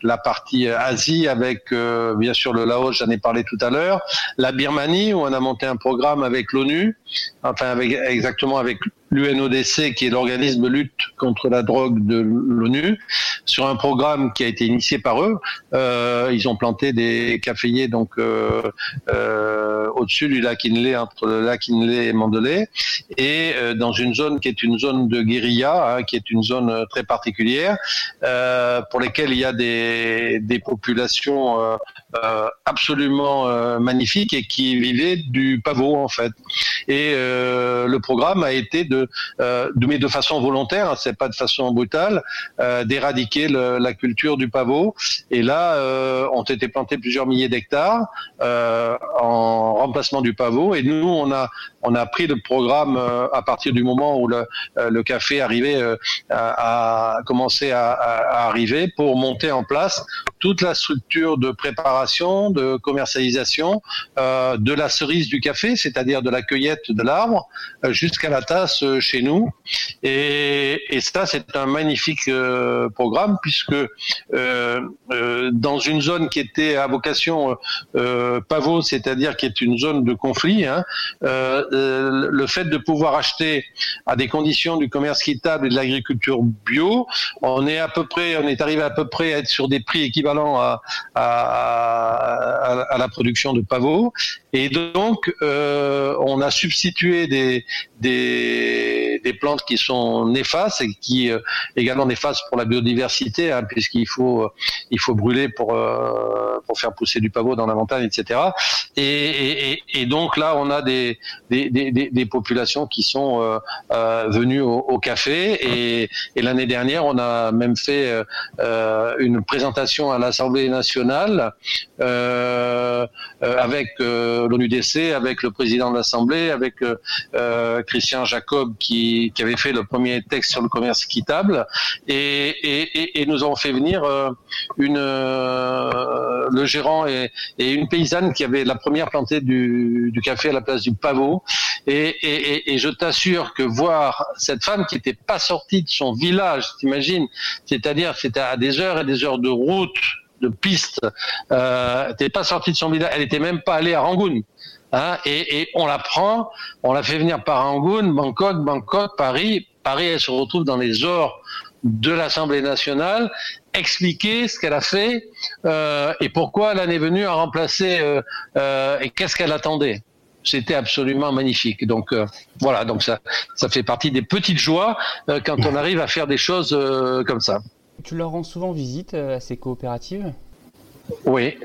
la partie Asie avec bien sûr le Laos, j'en ai parlé tout à l'heure, la Birmanie où on a monté un programme avec l'ONU, enfin avec exactement avec l'UNODC, qui est l'organisme de lutte contre la drogue de l'ONU, sur un programme qui a été initié par eux. Euh, ils ont planté des caféiers donc euh, euh, au-dessus du lac Inle, entre le lac Inle et Mandalay, et dans une zone qui est une zone de guérilla, hein, qui est une zone très particulière, pour lesquelles il y a des, des populations absolument magnifiques et qui vivaient du pavot en fait. Et le programme a été de euh, de, mais de façon volontaire, hein, c'est pas de façon brutale, euh, d'éradiquer la culture du pavot. Et là, euh, ont été plantés plusieurs milliers d'hectares en remplacement du pavot. Et nous, on a on a pris le programme à partir du moment où le, café arrivait à, à, à, arriver pour monter en place toute la structure de préparation, de commercialisation de la cerise du café, c'est-à-dire de la cueillette de l'arbre, jusqu'à la tasse chez nous. Et, ça, c'est un magnifique euh, programme puisque euh, euh, dans une zone qui était à vocation pavot, c'est-à-dire qui est une zone de conflit, hein, le fait de pouvoir acheter à des conditions du commerce équitable et de l'agriculture bio, on est à peu près, on est arrivé à peu près à être sur des prix équivalents à, à, la production de pavot. Et donc, on a substitué des, des, plantes qui sont néfastes et qui euh, également néfastes pour la biodiversité, hein, puisqu'il faut il faut brûler pour euh, pour faire pousser du pavot dans la montagne, etc. Et, et, et donc là, on a des des, des, des populations qui sont euh, euh venues au, au, café et, et l'année dernière, on a même fait euh, une présentation à l'Assemblée nationale avec l'ONUDC, avec le président de l'Assemblée, avec Christian Jacob qui, qui, avait fait le premier texte sur le commerce équitable et, et, et nous avons fait venir euh, une euh, le gérant et, et, une paysanne qui avait la première plantée du, du café à la place du pavot et, et je t'assure que voir cette femme qui n'était pas sortie de son village, t'imagines, c'est-à-dire c'était à des heures et des heures de route de piste, euh, pas sortie de son village, elle était même pas allée à Rangoon. Hein, et, et, on la prend, on la fait venir par Rangoon, Bangkok, Bangkok, Paris. Paris, elle se retrouve dans les ors de l'Assemblée nationale, expliquer ce qu'elle a fait euh, et pourquoi elle en est venue à remplacer euh, euh, et qu'est-ce qu'elle attendait. C'était absolument magnifique. Donc euh, voilà, donc ça, ça fait partie des petites joies euh, quand on arrive à faire des choses euh, comme ça. Tu leur rends souvent visite à ces coopératives? Oui.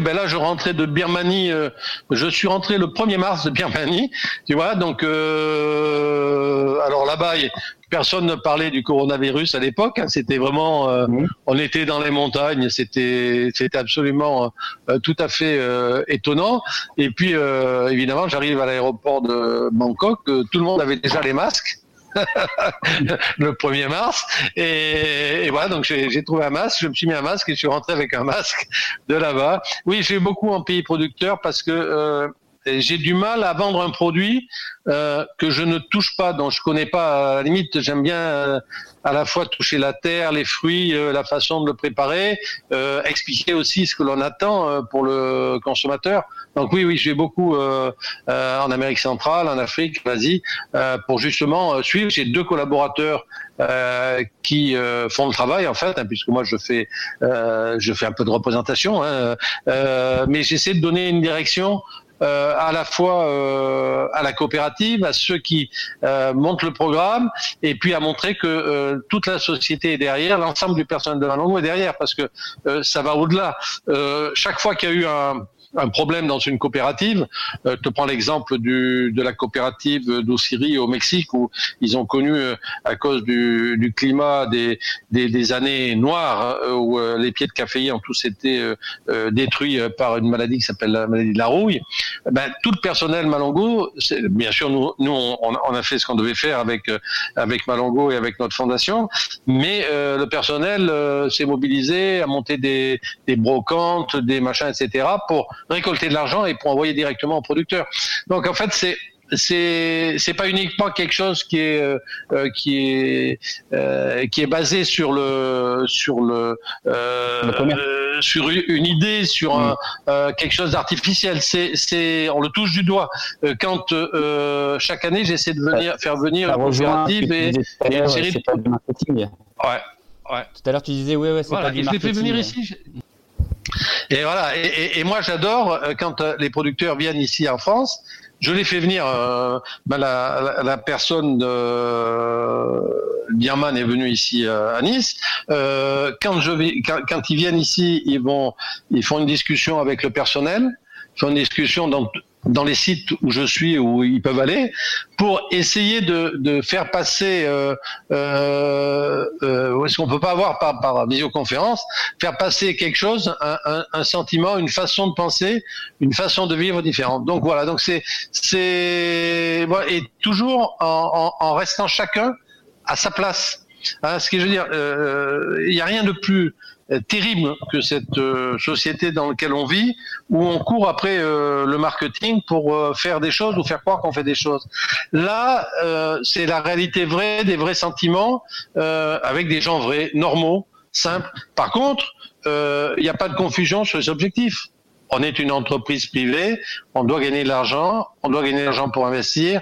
Ben là, je rentrais de Birmanie. Euh, je suis rentré le 1er mars de Birmanie, tu vois. Donc, euh, alors là-bas, personne ne parlait du coronavirus à l'époque. Hein, c'était vraiment, euh, mmh. on était dans les montagnes. C'était, c'était absolument euh, tout à fait euh, étonnant. Et puis, évidemment, j'arrive à l'aéroport de Bangkok. tout le monde avait déjà les masques. Le 1er mars. Et, voilà, donc j'ai trouvé un masque, je me suis mis un masque et je suis rentré avec un masque de là-bas. Oui, j'ai beaucoup en pays producteur parce que euh, j'ai du mal à vendre un produit euh, que je ne touche pas, dont je connais pas. À la limite, j'aime bien euh, à la fois toucher la terre, les fruits, euh, la façon de le préparer, euh, expliquer aussi ce que l'on attend euh, pour le consommateur. Donc oui, oui, j'ai beaucoup en Amérique centrale, en Afrique, en Asie, pour justement suivre. J'ai deux collaborateurs euh, qui euh, font le travail en fait, hein, puisque moi je fais euh, je fais un peu de représentation, hein, mais j'essaie de donner une direction euh, à la fois euh, à la coopérative, à ceux qui euh, montent le programme, et puis à montrer que toute la société est derrière, l'ensemble du personnel de la langue est derrière, parce que ça va au-delà. chaque fois qu'il y a eu un un problème dans une coopérative. Euh, je te prends l'exemple de la coopérative d'Ossiri au Mexique où ils ont connu euh, à cause du, du climat des, des, des, années noires hein, où euh, les pieds de caféier ont tous été détruits par une maladie qui s'appelle la maladie de la rouille. Ben, tout le personnel Malongo, bien sûr nous, nous on, on, a fait ce qu'on devait faire avec avec Malongo et avec notre fondation, mais le personnel s'est mobilisé à monter des, des brocantes, des machins, etc. pour récolter de l'argent et pour envoyer directement au producteur. Donc en fait, c'est c'est c'est pas uniquement quelque chose qui est euh, euh, qui est euh, qui est basé sur le sur le, sur une idée sur un, quelque chose d'artificiel. C'est c'est on le touche du doigt. Quand chaque année j'essaie de venir faire venir une coopérative et, une série de ouais ouais. Tout à l'heure tu disais ouais ouais c'est pas du marketing je l'ai fait venir ici et voilà. Et, moi, j'adore euh, quand euh, les producteurs viennent ici en France. Je les fais venir. Euh, ben la, personne de Diaman est venue ici à Nice. Quand ils viennent ici, ils font une discussion avec le personnel. Ils font une discussion dans dans les sites où je suis, où ils peuvent aller, pour essayer de, de faire passer, euh, euh, euh, ce qu'on peut pas avoir par, par visioconférence, faire passer quelque chose, un, un, un, sentiment, une façon de penser, une façon de vivre différente. Donc voilà, donc c'est c'est et toujours en, en, en, restant chacun à sa place. Hein, ce que je veux dire, euh, il n'y a rien de plus euh, terrible que cette euh, société dans laquelle on vit, où on court après euh, le marketing pour faire des choses ou faire croire qu'on fait des choses. Là, c'est la réalité vraie, des vrais sentiments, avec des gens vrais, normaux, simples. Par contre, il n'y a pas de confusion sur les objectifs. On est une entreprise privée, on doit gagner de l'argent, on doit gagner de l'argent pour investir,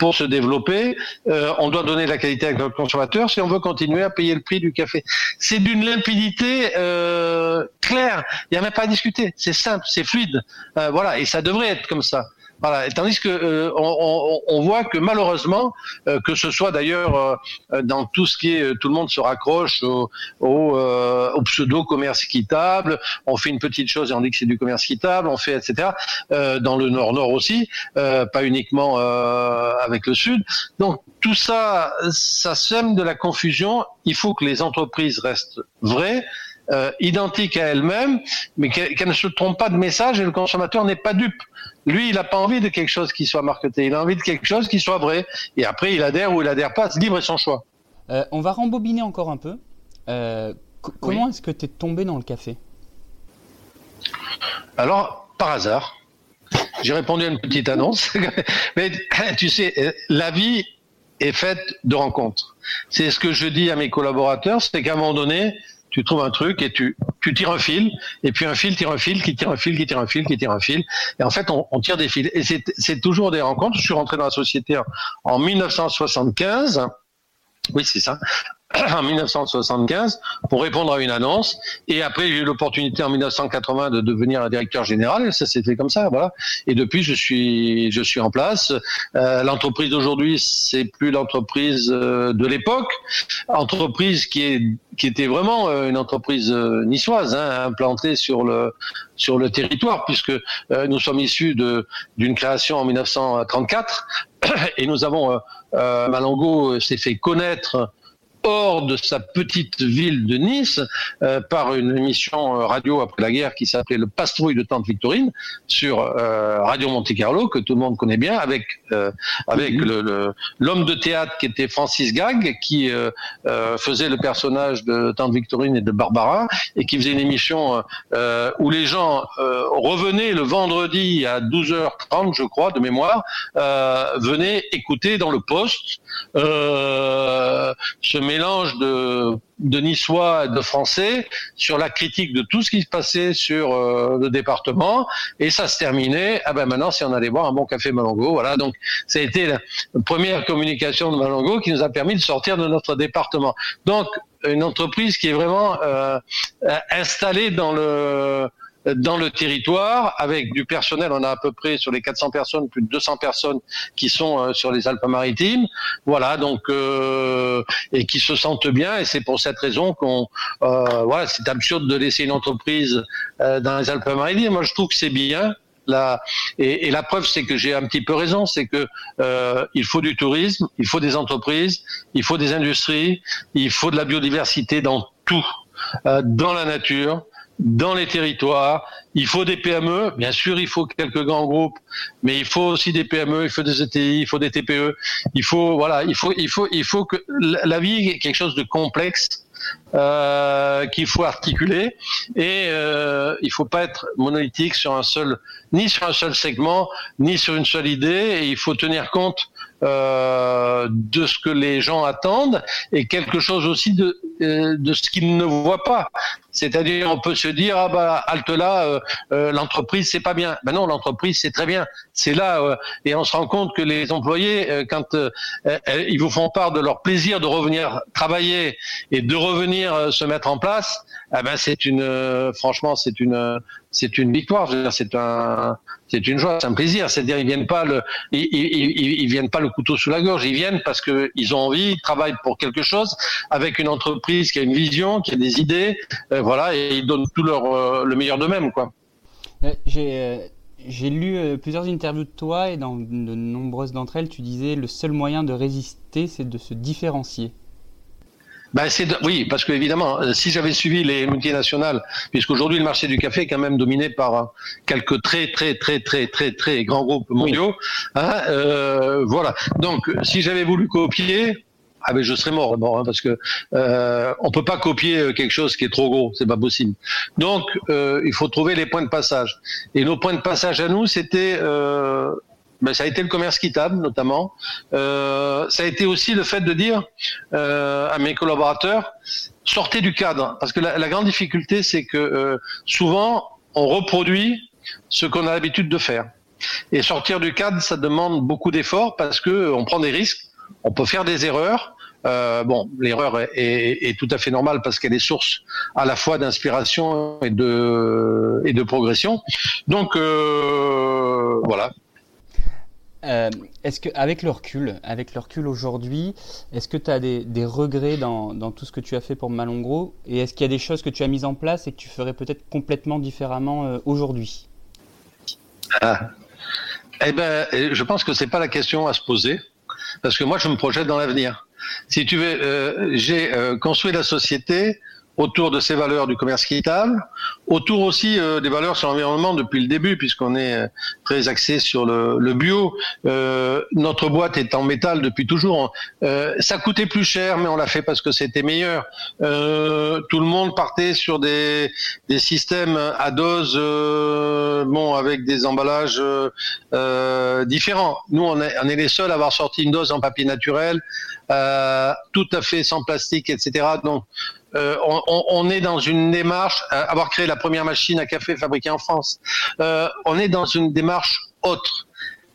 pour se développer, euh, on doit donner la qualité à notre consommateur si on veut continuer à payer le prix du café. C'est d'une limpidité euh, claire. Il n'y a même pas à discuter. C'est simple, c'est fluide. Euh, voilà, et ça devrait être comme ça. Voilà. Et tandis que euh, on, on, voit que malheureusement, euh, que ce soit d'ailleurs euh, dans tout ce qui est, tout le monde se raccroche au, au, au, pseudo commerce équitable. On fait une petite chose et on dit que c'est du commerce équitable. On fait etc. dans le nord nord aussi, pas uniquement avec le sud. Donc tout ça, ça sème de la confusion. Il faut que les entreprises restent vraies. Euh, identiques à elles-mêmes, mais qu'elles ne se trompent pas de message et le consommateur n'est pas dupe. Lui, il n'a pas envie de quelque chose qui soit marketé, il a envie de quelque chose qui soit vrai. Et après, il adhère ou il adhère pas, c'est libre et son choix. Euh, on va rembobiner encore un peu. Euh, comment est-ce que tu es tombé dans le café? Alors, par hasard. J'ai répondu à une petite annonce. Mais tu sais, la vie est faite de rencontres. C'est ce que je dis à mes collaborateurs, c'est qu'à un moment donné, tu trouves un truc et tu, tu tires un fil, et puis un fil tire un fil, qui tire un fil, qui tire un fil, qui tire un fil. Et en fait, on, tire des fils. Et c'est toujours des rencontres. Je suis rentré dans la société en 1975. Oui, c'est ça. en 1975 pour répondre à une annonce. Et après, j'ai eu l'opportunité en 1980 de devenir un directeur général. Ça s'est fait comme ça, voilà. Et depuis, je suis, je suis en place. Euh, l'entreprise d'aujourd'hui, c'est plus l'entreprise euh, de l'époque. Entreprise qui est, qui était vraiment euh, une entreprise euh, niçoise, hein, implantée sur le, sur le territoire, puisque nous sommes issus de d'une création en 1934 et nous avons euh, Malango s'est fait connaître hors de sa petite ville de Nice euh, par une émission euh, radio après la guerre qui s'appelait Le Pastrouille de Tante Victorine sur euh, Radio Monte Carlo que tout le monde connaît bien avec avec mhm. le l'homme de théâtre qui était Francis Gag qui faisait le personnage de Tante Victorine et de Barbara et qui faisait une émission où les gens revenaient le vendredi à 12h30 je crois de mémoire venaient écouter dans le poste ce mélange de, de niçois et de français sur la critique de tout ce qui se passait sur euh, le département. Et ça se terminait ah ben maintenant si on allait boire un bon café Malongo voilà. Donc ça a été la première communication de Malongo qui nous a permis de sortir de notre département. Donc une entreprise qui est vraiment euh, installée dans le dans le territoire avec du personnel. On a à peu près sur les 400 personnes, plus de 200 personnes qui sont euh, sur les Alpes-Maritimes. Voilà, donc euh, et qui se sentent bien. Et c'est pour cette raison qu'on, euh, voilà, c'est absurde de laisser une entreprise euh, dans les Alpes-Maritimes. Moi, je trouve que c'est bien. La, et, et, la preuve, c'est que j'ai un petit peu raison, c'est que euh, il faut du tourisme, il faut des entreprises, il faut des industries, il faut de la biodiversité dans tout, euh, dans la nature, dans les territoires. Il faut des PME, bien sûr, il faut quelques grands groupes, mais il faut aussi des PME, il faut des ETI, il faut des TPE. Il faut, voilà, il faut, il faut, il faut que la vie est quelque chose de complexe. Euh, qu'il faut articuler et euh, il faut pas être monolithique sur un seul ni sur un seul segment ni sur une seule idée et il faut tenir compte euh, de ce que les gens attendent et quelque chose aussi de euh, de ce qu'ils ne voient pas. C'est-à-dire, on peut se dire ah bah halte là, euh, euh, l'entreprise c'est pas bien. Ben non, l'entreprise c'est très bien. C'est là euh, et on se rend compte que les employés, quand ils vous font part de leur plaisir de revenir travailler et de revenir se mettre en place, eh ben c'est une, franchement c'est une, c'est une victoire. C'est un, c'est une joie, c'est un plaisir. C'est-à-dire ils viennent pas le, ils, ils, ils, viennent pas le couteau sous la gorge. Ils viennent parce que ils ont envie, ils travaillent pour quelque chose avec une entreprise qui a une vision, qui a des idées, euh, voilà, et ils donnent tout leur euh, le meilleur d'eux-mêmes, quoi. Euh, j'ai j'ai lu plusieurs interviews de toi et dans de nombreuses d'entre elles, tu disais le seul moyen de résister, c'est de se différencier. Ben c'est oui, parce que évidemment, euh, si j'avais suivi les multinationales, puisqu'aujourd'hui le marché du café est quand même dominé par euh, quelques très très très très très très grands groupes mondiaux, hein, euh, voilà. Donc si j'avais voulu copier, ah ben je serais mort d'abord hein, parce que euh, on peut pas copier quelque chose qui est trop gros, c'est pas possible. Donc euh, il faut trouver les points de passage. Et nos points de passage à nous, c'était euh, ben, ça a été le commerce quittable notamment. Euh, ça a été aussi le fait de dire euh, à mes collaborateurs sortez du cadre, parce que la, la grande difficulté c'est que euh, souvent on reproduit ce qu'on a l'habitude de faire. Et sortir du cadre, ça demande beaucoup d'efforts parce que on prend des risques, on peut faire des erreurs. Euh, bon, l'erreur est, est, est, tout à fait normale parce qu'elle est source à la fois d'inspiration et de et de progression. Donc euh, voilà, euh, est-ce que, avec le recul, avec le recul aujourd'hui, est-ce que tu as des, regrets dans, tout ce que tu as fait pour Malongro? Et est-ce qu'il y a des choses que tu as mises en place et que tu ferais peut-être complètement différemment euh, aujourd'hui? Ah. Eh ben, je pense que c'est pas la question à se poser, parce que moi, je me projette dans l'avenir. Si tu veux, euh, j'ai euh, construit la société autour de ces valeurs du commerce équitable, autour aussi euh, des valeurs sur l'environnement depuis le début, puisqu'on est euh, très axé sur le, le bio. Euh, notre boîte est en métal depuis toujours. Euh, ça coûtait plus cher, mais on l'a fait parce que c'était meilleur. Euh, tout le monde partait sur des, des systèmes à dose, bon, avec des emballages différents. Nous, on est, on est les seuls à avoir sorti une dose en papier naturel, tout à fait sans plastique, etc. Donc euh, on, on, est dans une démarche, euh, avoir créé la première machine à café fabriquée en France, euh, on est dans une démarche autre,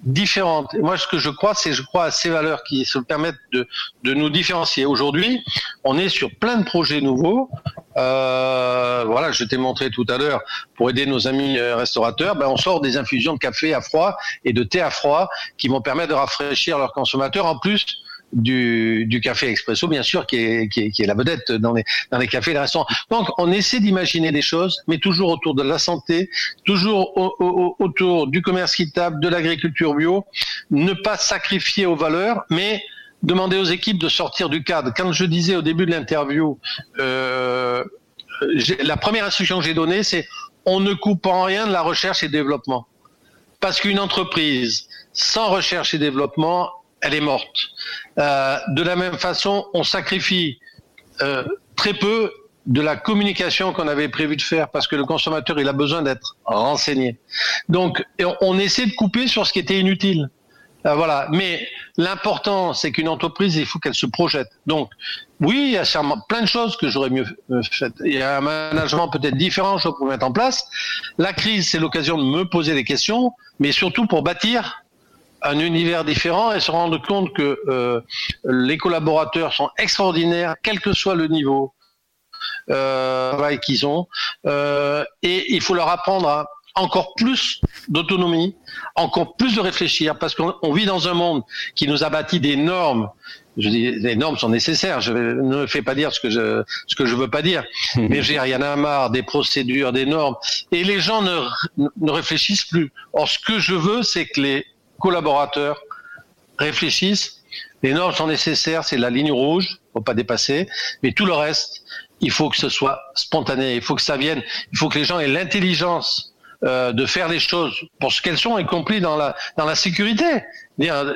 différente. Et moi, ce que je crois, c'est je crois à ces valeurs qui se permettent de, de nous différencier. Aujourd'hui, on est sur plein de projets nouveaux. Euh, voilà, je t'ai montré tout à l'heure pour aider nos amis restaurateurs. Ben, on sort des infusions de café à froid et de thé à froid qui vont permettre de rafraîchir leurs consommateurs. En plus, du, du, café expresso, bien sûr, qui est, qui est, qui est la vedette dans les, dans les cafés et les restaurants. Donc, on essaie d'imaginer des choses, mais toujours autour de la santé, toujours au, au, autour du commerce équitable, de l'agriculture bio, ne pas sacrifier aux valeurs, mais demander aux équipes de sortir du cadre. Quand je disais au début de l'interview, euh, la première instruction que j'ai donnée, c'est on ne coupe en rien de la recherche et développement. Parce qu'une entreprise sans recherche et développement, elle est morte. Euh, de la même façon, on sacrifie euh, très peu de la communication qu'on avait prévu de faire parce que le consommateur il a besoin d'être renseigné. Donc on, ait de couper sur ce qui était inutile. Euh, voilà. Mais l'important c'est qu'une entreprise il faut qu'elle se projette. Donc oui, il y a plein de choses que j'aurais mieux fait. Il y a un management peut-être différent je pour mettre en place. La crise c'est l'occasion de me poser des questions, mais surtout pour bâtir un univers différent et se rendre compte que euh, les collaborateurs sont extraordinaires, quel que soit le niveau. euh, qu'ils ont, euh, et il faut leur apprendre à encore plus d'autonomie, encore plus de réfléchir, parce qu'on vit dans un monde qui nous a bâti des normes. Je dis, les normes sont nécessaires. Je ne fais pas dire ce que je ce que je veux pas dire. Mais il y en a marre des procédures, des normes, et les gens ne, ne réfléchissent plus. Or, ce que je veux, c'est que les collaborateurs réfléchissent. Les normes sont nécessaires, c'est la ligne rouge, faut pas dépasser. Mais tout le reste, il faut que ce soit spontané. Il faut que ça vienne. Il faut que les gens aient l'intelligence euh, de faire les choses pour ce qu'elles sont, y compris dans la dans la sécurité.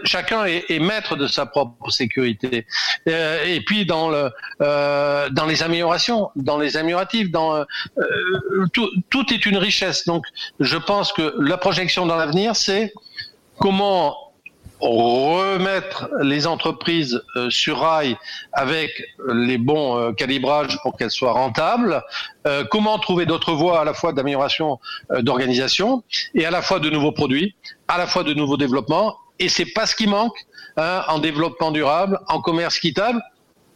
Chacun est, est maître de sa propre sécurité. Euh, et puis dans le euh, dans les améliorations, dans les amélioratifs, dans euh, tout, tout est une richesse. Donc je pense que la projection dans l'avenir, c'est comment remettre les entreprises euh, sur rail avec les bons euh, calibrages pour qu'elles soient rentables, euh, comment trouver d'autres voies à la fois d'amélioration d'organisation et à la fois de nouveaux produits, à la fois de nouveaux développements, et c'est pas ce qui manque hein, en développement durable, en commerce équitable.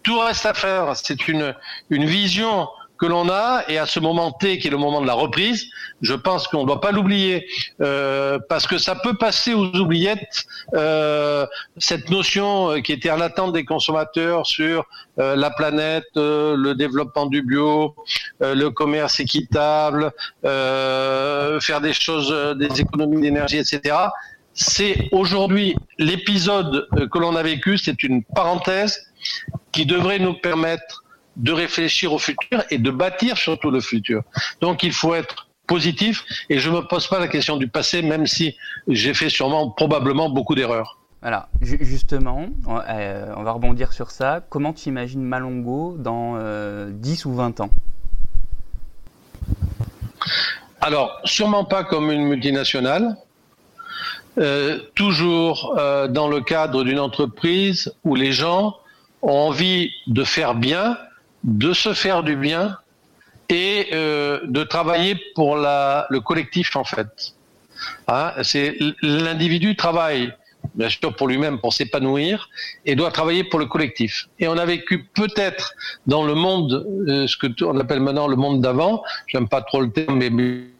Tout reste à faire. C'est une, une vision que l'on a et à ce moment T qui est le moment de la reprise, je pense qu'on ne doit pas l'oublier euh, parce que ça peut passer aux oubliettes euh, cette notion euh, qui était en attente des consommateurs sur euh, la planète, euh, le développement du bio, euh, le commerce équitable, faire des choses, des économies d'énergie, etc. C'est aujourd'hui l'épisode que l'on a vécu, c'est une parenthèse qui devrait nous permettre de réfléchir au futur et de bâtir surtout le futur. Donc il faut être positif et je ne me pose pas la question du passé, même si j'ai fait sûrement, probablement beaucoup d'erreurs. Voilà, justement, euh, on va rebondir sur ça. Comment tu imagines Malongo dans 10 euh, ou 20 ans? Alors, sûrement pas comme une multinationale, euh, toujours dans le cadre d'une entreprise où les gens ont envie de faire bien, de se faire du bien et euh, de travailler pour la, le collectif en fait. Hein, c'est l'individu travaille bien sûr pour lui-même pour s'épanouir et doit travailler pour le collectif. Et on a vécu peut-être dans le monde, euh, ce que on appelle maintenant le monde d'avant. J'aime pas trop le terme, mais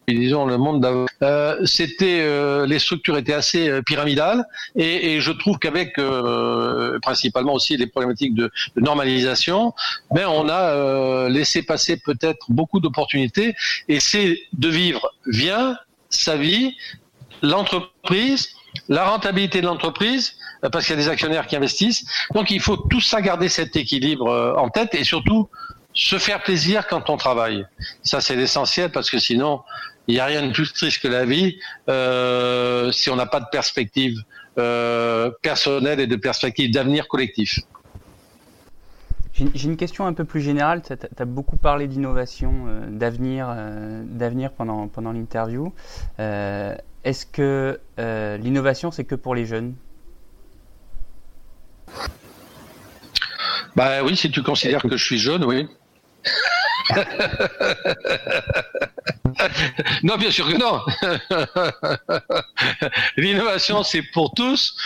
disons le monde d'avant, euh, c'était euh, les structures étaient assez euh, pyramidales et, et je trouve qu'avec euh, principalement aussi les problématiques de, de normalisation, ben on a laissé passer peut-être beaucoup d'opportunités et c'est de vivre bien sa vie, l'entreprise, la rentabilité de l'entreprise, parce qu'il y a des actionnaires qui investissent. Donc il faut tout ça garder cet équilibre en tête et surtout se faire plaisir quand on travaille. Ça c'est l'essentiel parce que sinon il n'y a rien de plus triste que la vie euh, si on n'a pas de perspective euh, personnelle et de perspective d'avenir collectif. J'ai une question un peu plus générale. Tu as, beaucoup parlé d'innovation, euh, d'avenir, euh, pendant l'interview. Euh, est-ce que l'innovation, c'est que pour les jeunes? Bah oui, si tu considères que je suis jeune, oui. non, bien sûr que non. L'innovation, c'est pour tous,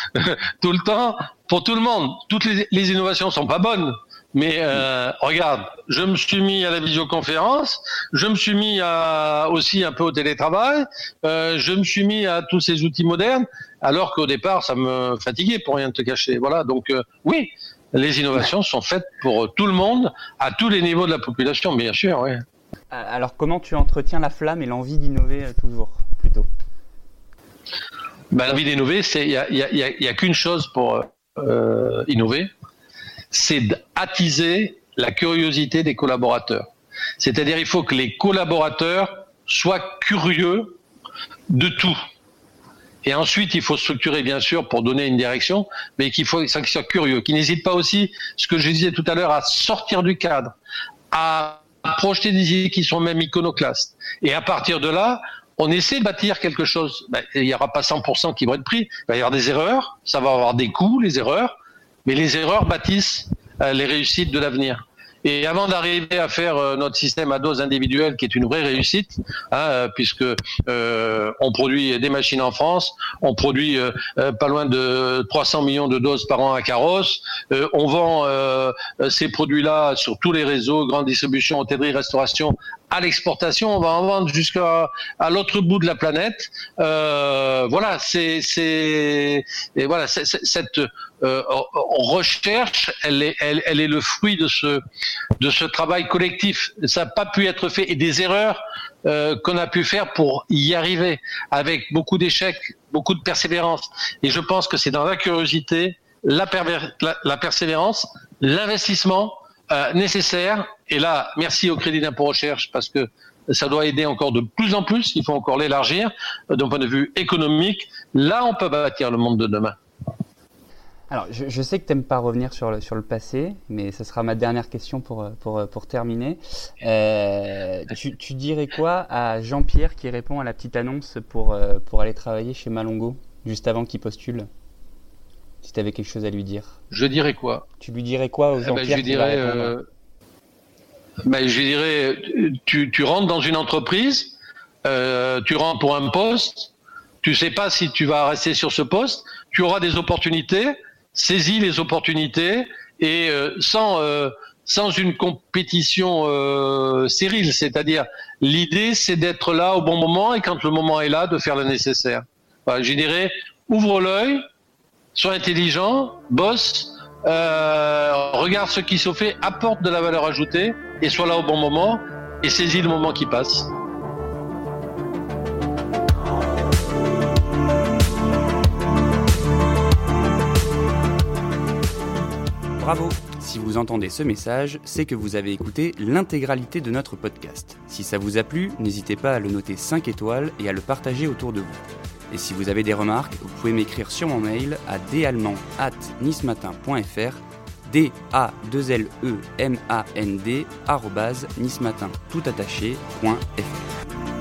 tout le temps, pour tout le monde. Toutes les, les innovations sont pas bonnes. Mais euh, regarde, je me suis mis à la visioconférence, je me suis mis à, aussi un peu au télétravail, euh, je me suis mis à tous ces outils modernes, alors qu'au départ, ça me fatiguait pour rien te cacher. Voilà, donc euh, oui, les innovations sont faites pour tout le monde, à tous les niveaux de la population, bien sûr. Oui. Alors, comment tu entretiens la flamme et l'envie d'innover toujours, plutôt? Ben, L'envie d'innover, c'est il n'y a, qu'une chose pour innover, c'est d'attiser la curiosité des collaborateurs. C'est-à-dire, il faut que les collaborateurs soient curieux de tout. Et ensuite, il faut structurer, bien sûr, pour donner une direction, mais qu'il faut qu'ils soient curieux, qu'ils n'hésitent pas aussi, ce que je disais tout à l'heure, à sortir du cadre, à projeter des idées qui sont même iconoclastes. Et à partir de là, on essaie de bâtir quelque chose. Ben, il n'y aura pas 100% qui vont être pris. Il va y avoir des erreurs, ça va avoir des coûts, les erreurs, mais les erreurs bâtissent euh, les réussites de l'avenir. Et avant d'arriver à faire euh, notre système à dose individuelle, qui est une vraie réussite, hein, euh, puisque on produit des machines en France, on produit pas loin de 300 millions de doses par an à Carros, on vend ces produits-là sur tous les réseaux, grande distribution, hôtellerie, restauration, à l'exportation, on va en vendre jusqu'à à, l'autre bout de la planète. Euh, voilà, c'est c'est et voilà cette euh, recherche, elle est elle, elle, est le fruit de ce de ce travail collectif. Ça n'a pas pu être fait et des erreurs euh, qu'on a pu faire pour y arriver, avec beaucoup d'échecs, beaucoup de persévérance. Et je pense que c'est dans la curiosité, la, la, la persévérance, l'investissement euh, nécessaire. Et là, merci au crédit d'impôt recherche parce que ça doit aider encore de plus en plus. Il faut encore l'élargir euh, d'un point de vue économique. Là, on peut bâtir le monde de demain. Alors, je, sais que tu n'aimes pas revenir sur le, sur le passé, mais ce sera ma dernière question pour, pour, pour terminer. Euh, tu, tu, dirais quoi à Jean-Pierre qui répond à la petite annonce pour, pour aller travailler chez Malongo, juste avant qu'il postule? Si tu avais quelque chose à lui dire. Je dirais quoi? Tu lui dirais quoi aux eh ben, je dirais, euh, ben, je dirais, tu, tu, rentres dans une entreprise, euh, tu rentres pour un poste, tu sais pas si tu vas rester sur ce poste, tu auras des opportunités, saisis les opportunités et euh, sans euh, sans une compétition euh, stérile, c'est-à-dire l'idée c'est d'être là au bon moment et quand le moment est là de faire le nécessaire. Voilà, je dirais ouvre l'œil, sois intelligent, bosse, euh, regarde ce qui se fait, apporte de la valeur ajoutée et sois là au bon moment et saisis le moment qui passe. Bravo Si vous entendez ce message, c'est que vous avez écouté l'intégralité de notre podcast. Si ça vous a plu, n'hésitez pas à le noter 5 étoiles et à le partager autour de vous. Et si vous avez des remarques, vous pouvez m'écrire sur mon mail à dallemand@nismatin.fr d a 2 l e m a n d nismatin tout attaché.fr.